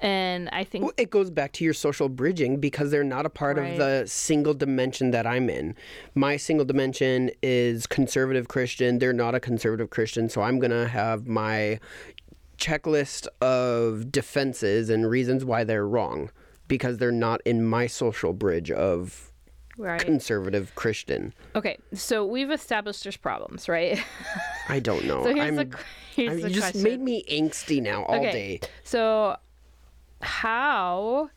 Speaker 1: And I think
Speaker 2: Well, it goes back to your social bridging because they're not a part
Speaker 1: Right.
Speaker 2: of the single dimension that I'm in. My single dimension is conservative Christian. They're not a conservative Christian, so I'm going to have my checklist of defenses and reasons why they're wrong because they're not in my social bridge of
Speaker 1: right.
Speaker 2: conservative Christian.
Speaker 1: Okay, so we've established there's problems, right?
Speaker 2: I don't [LAUGHS] know.
Speaker 1: so here's
Speaker 2: I'm,
Speaker 1: the qu- [LAUGHS] here's
Speaker 2: I- you just made me angsty now all
Speaker 1: okay,
Speaker 2: day.
Speaker 1: so how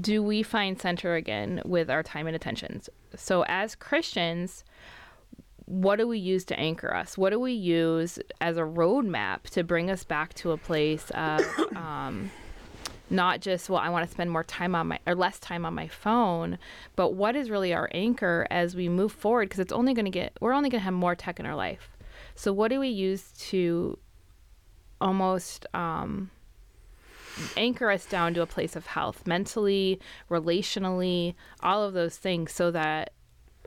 Speaker 1: do we find center again with our time and attentions? So as Christians, what do we use to anchor us? What do we use as a roadmap to bring us back to a place of [COUGHS] um, not just well, I want to spend more time on my or less time on my phone, but what is really our anchor as we move forward? Because it's only going to get we're only going to have more tech in our life. So what do we use to almost um, anchor us down to a place of health, mentally, relationally, all of those things, so that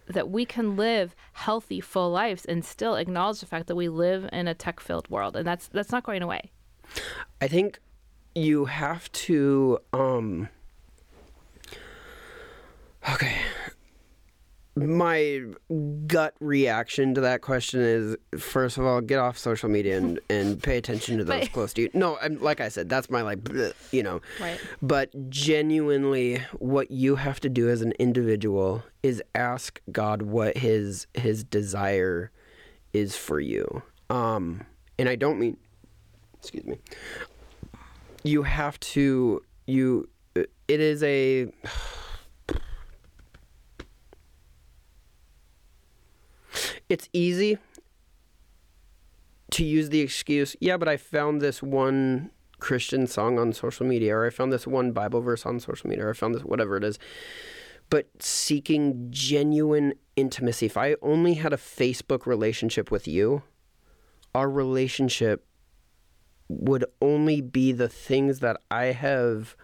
Speaker 1: that we can live healthy, full lives and still acknowledge the fact that we live in a tech-filled world, and that's that's not going away.
Speaker 2: I think you have to um Okay. My gut reaction to that question is first of all, get off social media and, [LAUGHS] and pay attention to those
Speaker 1: But-
Speaker 2: close to you. No, I'm, like I said, that's my like, bleh, you know.
Speaker 1: Right.
Speaker 2: But genuinely, what you have to do as an individual is ask God what His His desire is for you. Um, and I don't mean, excuse me. You have to you. It is a. It's easy to use the excuse, yeah, but I found this one Christian song on social media, or I found this one Bible verse on social media, or I found this whatever it is. But seeking genuine intimacy. If I only had a Facebook relationship with you, our relationship would only be the things that I have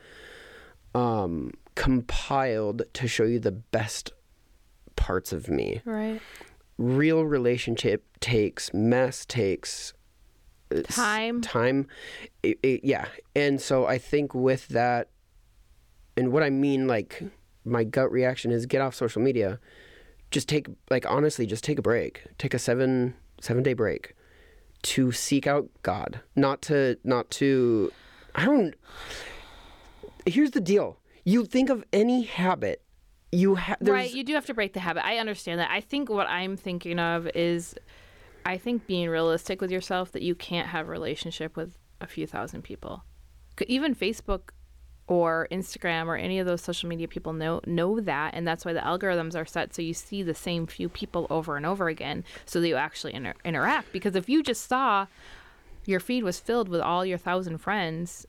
Speaker 2: um, compiled to show you the best parts of me
Speaker 1: Right.
Speaker 2: Real relationship takes mess takes
Speaker 1: Time.
Speaker 2: time. It- it- yeah. And so i think with that and what i mean like my gut reaction is get off social media. Just take like honestly just take a break. Take a seven seven day break to seek out god. Not to not to i don't here's the deal. You think of any habit you
Speaker 1: Right, you do have to break the habit. I understand that. I think what I'm thinking of is I think being realistic with yourself that you can't have a relationship with a few thousand people Even Facebook or Instagram or any of those social media people know know that and that's why the algorithms are set so you see the same few people over and over again so that you actually inter- interact because if you just saw your feed was filled with all your thousand friends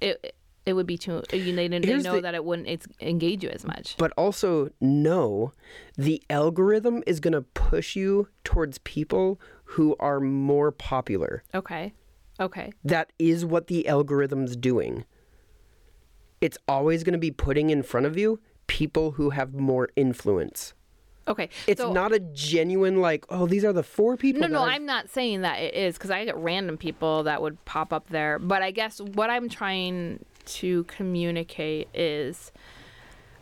Speaker 1: it it would be too you they, they know
Speaker 2: the-
Speaker 1: that it wouldn't it's, engage you as much
Speaker 2: but also know the algorithm is going to push you towards people who are more popular.
Speaker 1: Okay. Okay.
Speaker 2: That is what the algorithm's doing. It's always going to be putting in front of you people who have more influence.
Speaker 1: Okay.
Speaker 2: It's
Speaker 1: so,
Speaker 2: not a genuine like, oh, these are the four people.
Speaker 1: No, no,
Speaker 2: I've-"
Speaker 1: I'm not saying that it is because I get random people that would pop up there. But I guess what I'm trying to communicate is,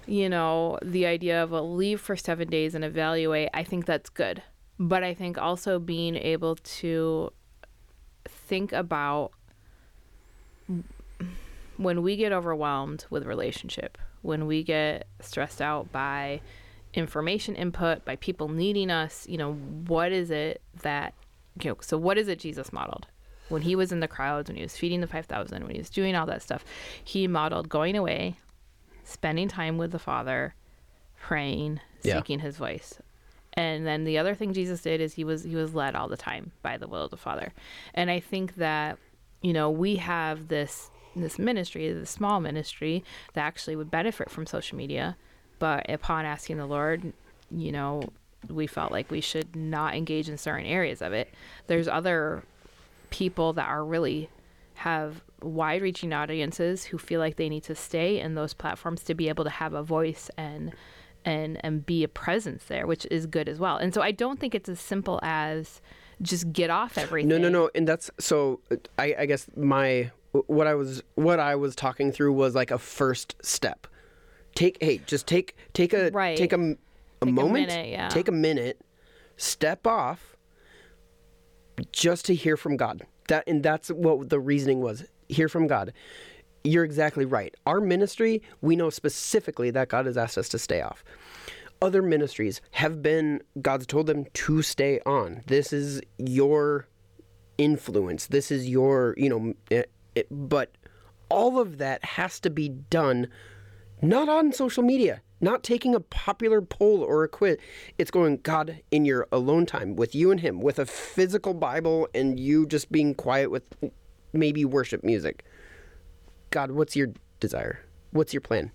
Speaker 1: you know, the idea of a leave for seven days and evaluate. I think that's good. But I think also being able to think about when we get overwhelmed with relationship, when we get stressed out by information input, by people needing us, you know, what is it that, you know, so what is it Jesus modeled? When he was in the crowds, when he was feeding the 5,000, when he was doing all that stuff, he modeled going away, spending time with the Father, praying,
Speaker 2: Yeah.
Speaker 1: seeking his voice. And then the other thing Jesus did is he was he was led all the time by the will of the Father. And I think that you know, we have this this ministry, this small ministry that actually would benefit from social media, but upon asking the Lord, you know, we felt like we should not engage in certain areas of it. There's other people that are really have wide reaching audiences who feel like they need to stay in those platforms to be able to have a voice and and and be a presence there which is good as well and so i don't think it's as simple as just get off everything
Speaker 2: No, no, no, and that's so. I, I guess my what I was what I was talking through was like a first step. Take hey, just take take a
Speaker 1: Right.
Speaker 2: take a, a
Speaker 1: Take a
Speaker 2: moment,
Speaker 1: minute, yeah.
Speaker 2: take a minute, step off, just to hear from God. That and that's what the reasoning was. Hear from God. You're exactly right. Our ministry, we know specifically that God has asked us to stay off other ministries have been god's told them to stay on this is your influence this is your you know it, it, but all of that has to be done not on social media not taking a popular poll or a quiz it's going god in your alone time with you and him with a physical bible and you just being quiet with maybe worship music. God what's your desire? What's your plan?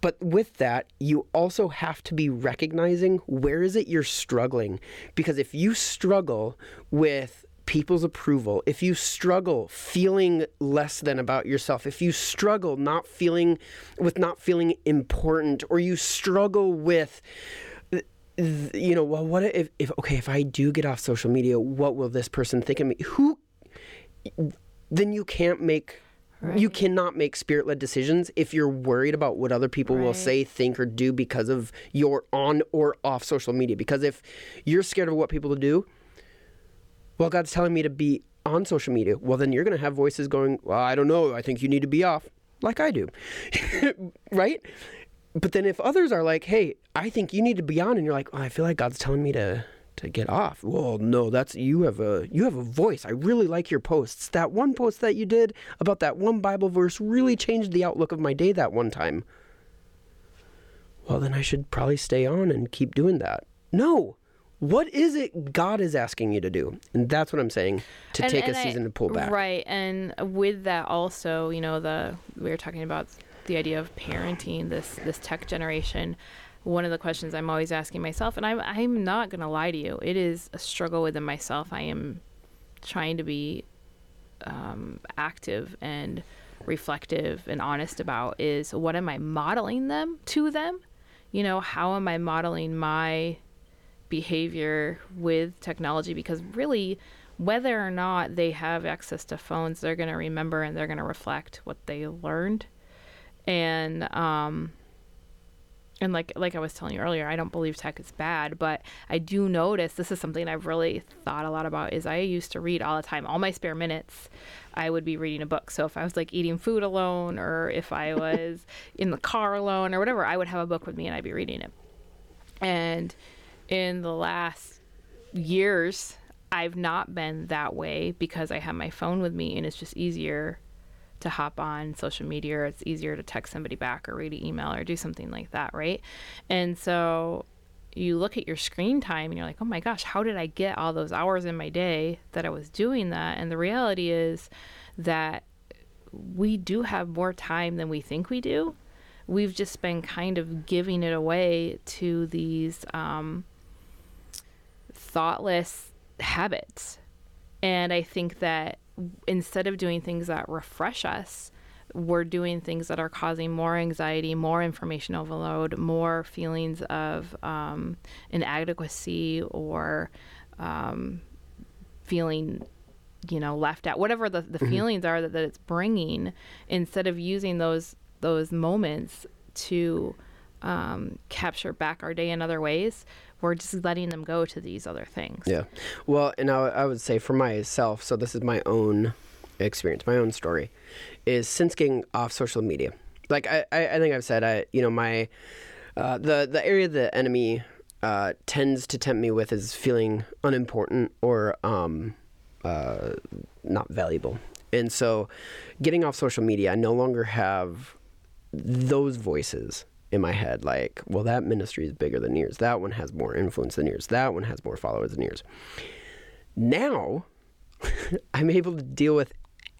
Speaker 2: But with that, you also have to be recognizing where is it you're struggling? Because if you struggle with people's approval, if you struggle feeling less than about yourself, if you struggle not feeling with not feeling important, or you struggle with you know, well, what if, if okay, if I do get off social media, what will this person think of me? Who then you can't make you cannot make spirit led decisions if you're worried about what other people will say, think, or do because of your on or off social media. Because if you're scared of what people will do, well, God's telling me to be on social media. Well, then you're going to have voices going, well, I don't know. I think you need to be off, like I do. [LAUGHS] right? But then if others are like, hey, I think you need to be on, and you're like, oh, I feel like God's telling me to to get off. Well, no, that's you have a you have a voice. I really like your posts. That one post that you did about that one Bible verse really changed the outlook of my day that one time. Well, then I should probably stay on and keep doing that. No. What is it God is asking you to do? And that's what I'm saying to
Speaker 1: And-
Speaker 2: take
Speaker 1: and
Speaker 2: a
Speaker 1: I-
Speaker 2: season to pull back.
Speaker 1: Right, and with that also, you know, the we were talking about the idea of parenting this this tech generation. One of the questions I'm always asking myself, and I'm I'm not gonna lie to you, it is a struggle within myself. I am trying to be um, active and reflective and honest about is what am I modeling them to them? You know, how am I modeling my behavior with technology because really whether or not they have access to phones they're going to remember and they're going to reflect what they learned and um and like like I was telling you earlier, I don't believe tech is bad, but I do notice this is something I've really thought a lot about is I used to read all the time. All my spare minutes, I would be reading a book. So if I was like eating food alone or if I [LAUGHS] was in the car alone or whatever, I would have a book with me and I'd be reading it. And in the last years, I've not been that way because I have my phone with me and it's just easier to hop on social media or it's easier to text somebody back or read an email or do something like that, right? And so you look at your screen time and you're like, oh my gosh, how did I get all those hours in my day that I was doing that? And the reality is that we do have more time than we think we do. We've just been kind of giving it away to these um, thoughtless habits. And I think that instead of doing things that refresh us, we're doing things that are causing more anxiety, more information overload, more feelings of um, inadequacy or um, feeling, you know, left out. Whatever the, the feelings are that, that it's bringing, instead of using those those moments to um, capture back our day in other ways, we're just letting them go to these other things.
Speaker 2: Yeah. Well, and I, I would say for myself, so this is my own experience, my own story, is since getting off social media. Like I, I, I think I've said, I, you know, my, uh, the the area the enemy uh, tends to tempt me with is feeling unimportant or um, uh, not valuable. And so, getting off social media, I no longer have those voices in my head like, well, that ministry is bigger than yours. That one has more influence than yours. That one has more followers than yours. Now, [LAUGHS] I'm able to deal with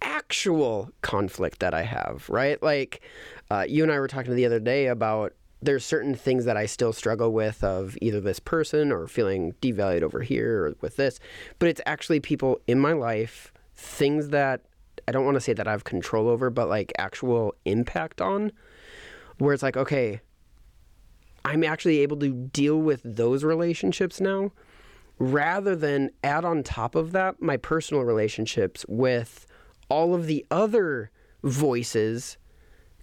Speaker 2: actual conflict that I have, right? Like, uh, you and I were talking the other day about there's certain things that I still struggle with of either this person or feeling devalued over here or with this, but it's actually people in my life, things that I don't want to say that I have control over, but like actual impact on, where it's like, okay, I'm actually able to deal with those relationships now rather than add on top of that my personal relationships with all of the other voices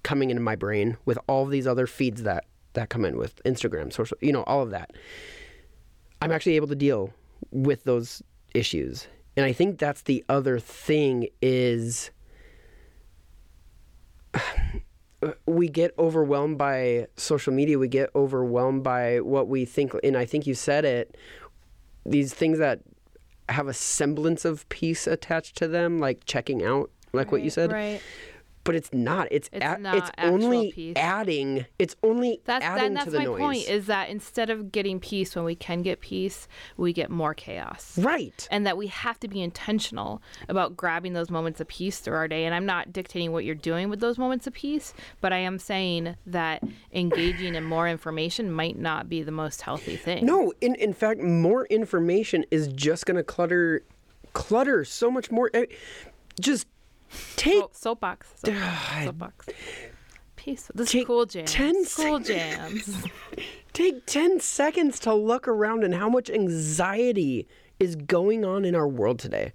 Speaker 2: coming into my brain with all of these other feeds that that come in with Instagram, social, you know, all of that. I'm actually able to deal with those issues. And I think that's the other thing is [SIGHS] we get overwhelmed by social media, we get overwhelmed by what we think and I think you said it these things that have a semblance of peace attached to them like checking out like what you said.
Speaker 1: Right.
Speaker 2: But it's not. It's
Speaker 1: It's
Speaker 2: a-
Speaker 1: not
Speaker 2: it's only
Speaker 1: peace.
Speaker 2: adding. It's only
Speaker 1: That's
Speaker 2: adding
Speaker 1: that, that's
Speaker 2: to the
Speaker 1: my point is that instead of getting peace when we can get peace, we get more chaos.
Speaker 2: right.
Speaker 1: And that we have to be intentional about grabbing those moments of peace through our day. And I'm not dictating what you're doing with those moments of peace, but I am saying that engaging in more information might not be the most healthy thing.
Speaker 2: No, in in fact, more information is just going to clutter, clutter so much more. Just take
Speaker 1: Oh, soapbox. Soapbox. soapbox. Peace. This
Speaker 2: Take
Speaker 1: is cool jams.
Speaker 2: 10
Speaker 1: cool jams. [LAUGHS]
Speaker 2: take ten seconds to look around and how much anxiety is going on in our world today.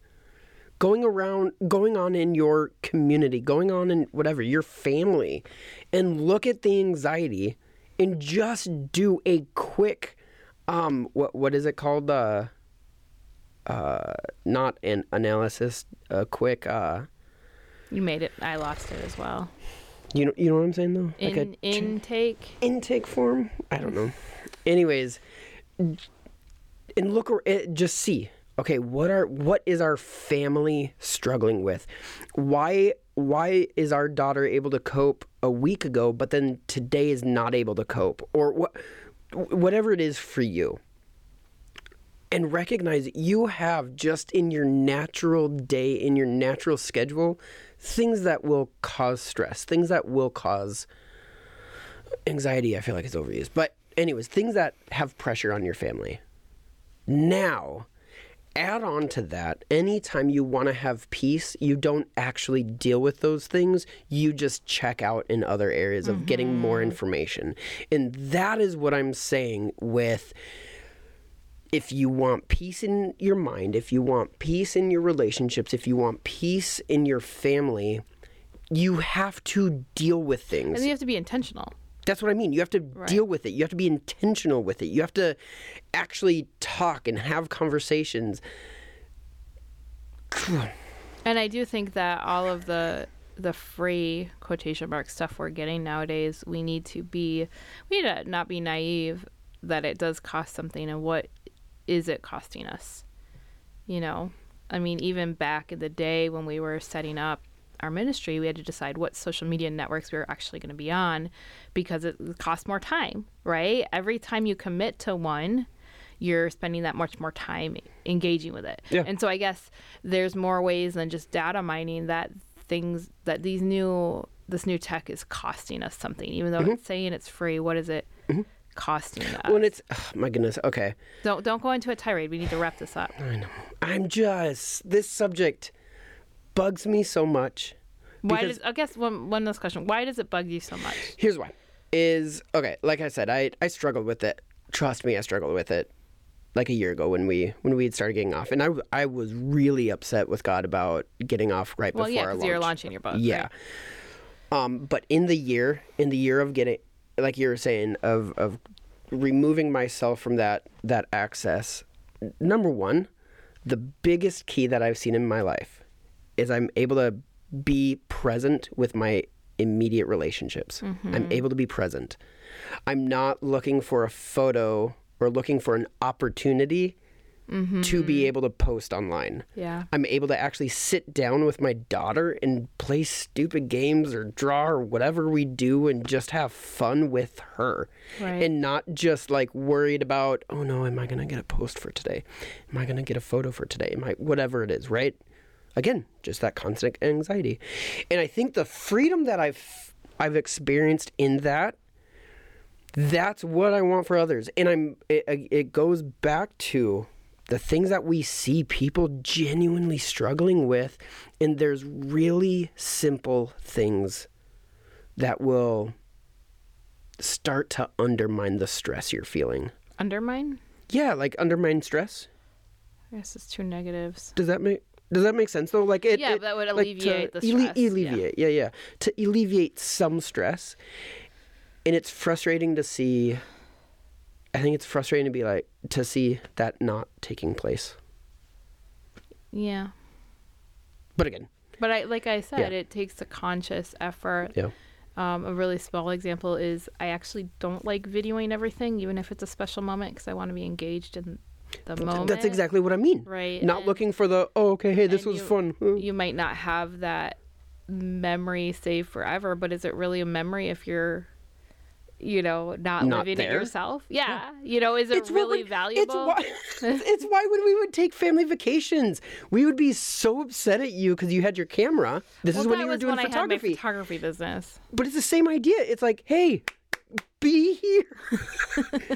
Speaker 2: Going around, going on in your community, going on in whatever your family, and look at the anxiety, and just do a quick, um, what what is it called? Uh, uh, not an analysis, a quick, uh,
Speaker 1: You made it. I lost it as well.
Speaker 2: you know, you know what I'm saying though,
Speaker 1: In,
Speaker 2: like a
Speaker 1: intake.
Speaker 2: intake form. I don't know. Anyways, and look, eh, just see. Okay, what are what is our family struggling with? Why why is our daughter able to cope a week ago, but then today is not able to cope, or what? Whatever it is for you. And recognize you have just in your natural day, in your natural schedule, things that will cause stress, things that will cause anxiety i feel like is overused. But anyways things that have pressure on your family. Now add on to that anytime you want to have peace you don't actually deal with those things. You just check out in other areas of getting more mm-hmm. information. And that is what i'm saying with if you want peace in your mind if you want peace in your relationships if you want peace in your family you have to deal with things
Speaker 1: And you have to be intentional.
Speaker 2: that's what I mean. You have to deal with it. You have to be intentional with it. You have to actually talk and have conversations.
Speaker 1: And I do think that all of the the free quotation mark stuff we're getting nowadays, we need to be we need to not be naive that it does cost something and what is it costing us? You know? I mean, even back in the day when we were setting up our ministry, we had to decide what social media networks we were actually going to be on because it costs more time, right? Every time you commit to one, you're spending that much more time engaging with it.
Speaker 2: Yeah.
Speaker 1: And so I guess there's more ways than just data mining that things that these new this new tech is costing us something. Even though mm-hmm. it's saying it's free, what is it mm-hmm. Costing us?
Speaker 2: When it's oh, my goodness. Okay,
Speaker 1: don't don't go into a tirade. We need to wrap this up. I know.
Speaker 2: I'm just this subject bugs me so much.
Speaker 1: Why does I guess one one last question. Why does it bug you so much?
Speaker 2: Here's why. Is okay. Like I said, I I struggled with it. Trust me, I struggled with it. Like a year ago when we when we had started getting off, and I I was really upset with God about getting off right
Speaker 1: Well,
Speaker 2: before
Speaker 1: yeah,
Speaker 2: our
Speaker 1: because you're launching your book.
Speaker 2: Yeah.
Speaker 1: right?
Speaker 2: Um, but in the year, in the year of getting, like you were saying, of of removing myself from that that access. Number one, the biggest key that I've seen in my life is I'm able to be present with my immediate relationships. Mm-hmm. I'm able to be present. I'm not looking for a photo or looking for an opportunity to be mm-hmm. able to post online.
Speaker 1: Yeah.
Speaker 2: I'm able to actually sit down with my daughter and play stupid games or draw or whatever we do and just have fun with her.
Speaker 1: Right.
Speaker 2: And not just like worried about, oh no, am I going to get a post for today? Am I going to get a photo for today? Am I, whatever it is, right? Again, just that constant anxiety. And I think the freedom that I've, I've experienced in that that's what I want for others. And I'm it, it goes back to the things that we see people genuinely struggling with and there's really simple things that will start to undermine the stress you're feeling.
Speaker 1: Undermine?
Speaker 2: Yeah, like undermine stress.
Speaker 1: I guess it's two negatives.
Speaker 2: Does that make does that make sense though? Like it,
Speaker 1: Yeah,
Speaker 2: it-
Speaker 1: that would
Speaker 2: like,
Speaker 1: alleviate the stress, yeah.
Speaker 2: alleviate, yeah, yeah, to alleviate some stress. And it's frustrating to see. I think it's frustrating to be like to see that not taking place.
Speaker 1: Yeah.
Speaker 2: But again,
Speaker 1: But I like I said,
Speaker 2: Yeah.
Speaker 1: it takes a conscious effort.
Speaker 2: yeah,
Speaker 1: Um, a really small example is I actually don't like videoing everything, even if it's a special moment, because I want to be engaged in the moment.
Speaker 2: that's exactly what I mean.
Speaker 1: right.
Speaker 2: Not
Speaker 1: and-
Speaker 2: looking for the oh okay hey this was
Speaker 1: you-
Speaker 2: fun. Uh,
Speaker 1: You might not have that memory saved forever, but is it really a memory if you're, you know, not,
Speaker 2: Not
Speaker 1: living it yourself? Yeah. You know, is it
Speaker 2: what
Speaker 1: really valuable? [LAUGHS] [LAUGHS]
Speaker 2: It's why, it's why when we would take family vacations, we would be so upset at you because you had your camera. This
Speaker 1: well,
Speaker 2: is when you were
Speaker 1: was
Speaker 2: doing
Speaker 1: when
Speaker 2: photography.
Speaker 1: I had my photography business.
Speaker 2: But it's the same idea. It's like, hey, be here.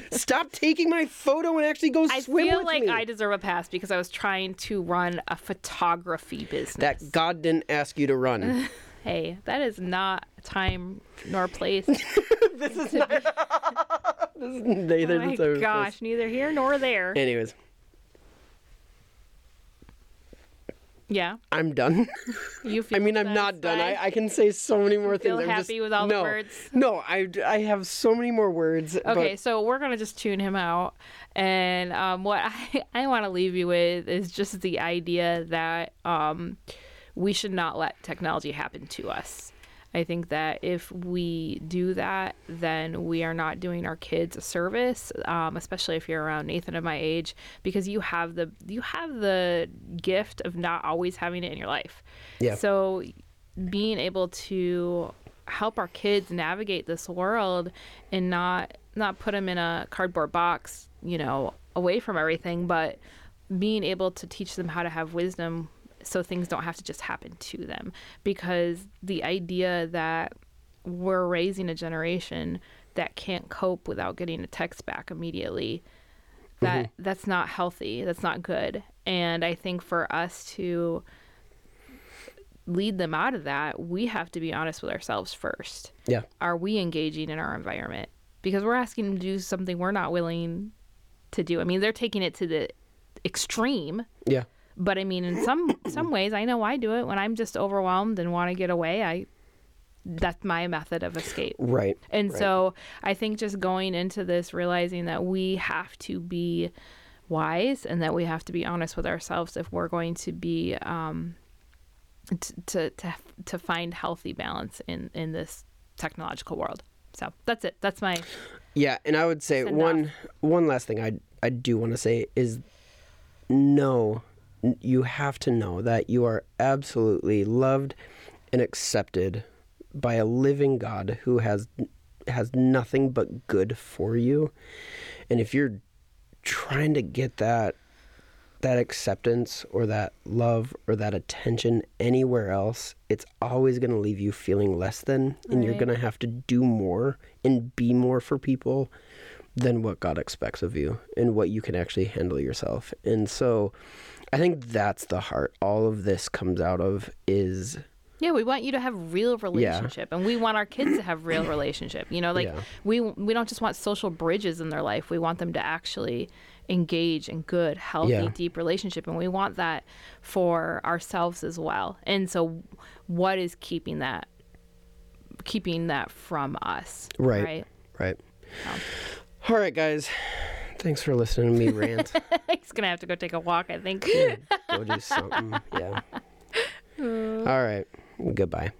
Speaker 2: [LAUGHS] Stop taking my photo and actually go swim.
Speaker 1: I
Speaker 2: swim
Speaker 1: feel
Speaker 2: with
Speaker 1: like
Speaker 2: me.
Speaker 1: I deserve a pass because I was trying to run a photography business.
Speaker 2: that God didn't ask you to run.
Speaker 1: Hey, that is not time nor place. [LAUGHS]
Speaker 2: this is not. [LAUGHS] this is neither
Speaker 1: oh my gosh, neither here nor there.
Speaker 2: Anyways,
Speaker 1: Yeah,
Speaker 2: I'm done. [LAUGHS]
Speaker 1: you feel.
Speaker 2: I mean, I'm not done. I. I can say so many more
Speaker 1: feel
Speaker 2: things. I'm
Speaker 1: happy
Speaker 2: just,
Speaker 1: with all the words?
Speaker 2: No, I, I have so many more words.
Speaker 1: Okay,
Speaker 2: But
Speaker 1: so we're gonna just tune him out, and um, what I, I want to leave you with is just the idea that um, we should not let technology happen to us. I think that if we do that, then we are not doing our kids a service, um, especially if you're around Nathan of my age, because you have the you have the gift of not always having it in your life.
Speaker 2: Yeah.
Speaker 1: So being able to help our kids navigate this world and not not put them in a cardboard box, you know, away from everything, but being able to teach them how to have wisdom so things don't have to just happen to them. Because the idea that we're raising a generation that can't cope without getting a text back immediately that mm-hmm. that's not healthy that's not good. And i think for us to lead them out of that we have to be honest with ourselves first.
Speaker 2: Yeah,
Speaker 1: are we engaging in our environment? Because we're asking them to do something we're not willing to do. I mean they're taking it to the extreme.
Speaker 2: Yeah,
Speaker 1: but i mean in some some ways i know i do it when i'm just overwhelmed and want to get away i that's my method of escape
Speaker 2: right.
Speaker 1: and
Speaker 2: right.
Speaker 1: so I think just going into this, realizing that we have to be wise and that we have to be honest with ourselves if we're going to be um, t- to to to find healthy balance in in this technological world. So that's it. That's my
Speaker 2: Yeah, and I would say one one last thing I I do want to say is no, you have to know that you are absolutely loved and accepted by a living God who has has nothing but good for you. And if you're trying to get that that acceptance or that love or that attention anywhere else, it's always going to leave you feeling less than and you're going to have to do more and be more for people than what God expects of you and what you can actually handle yourself. And so I think that's the heart all of this comes out of is
Speaker 1: Yeah, we want you to have real relationship, and we want our kids to have real relationship. You know, like
Speaker 2: Yeah.
Speaker 1: we we don't just want social bridges in their life. We want them to actually engage in good, healthy,
Speaker 2: Yeah.
Speaker 1: deep relationship, and we want that for ourselves as well. And so, what is keeping that keeping that from us?
Speaker 2: Right.
Speaker 1: Right.
Speaker 2: right.
Speaker 1: So,
Speaker 2: All right, guys. Thanks for listening to me rant. [LAUGHS]
Speaker 1: He's gonna have to go take a walk. I think. [LAUGHS]
Speaker 2: Go do something. Yeah. [LAUGHS] All right. Goodbye.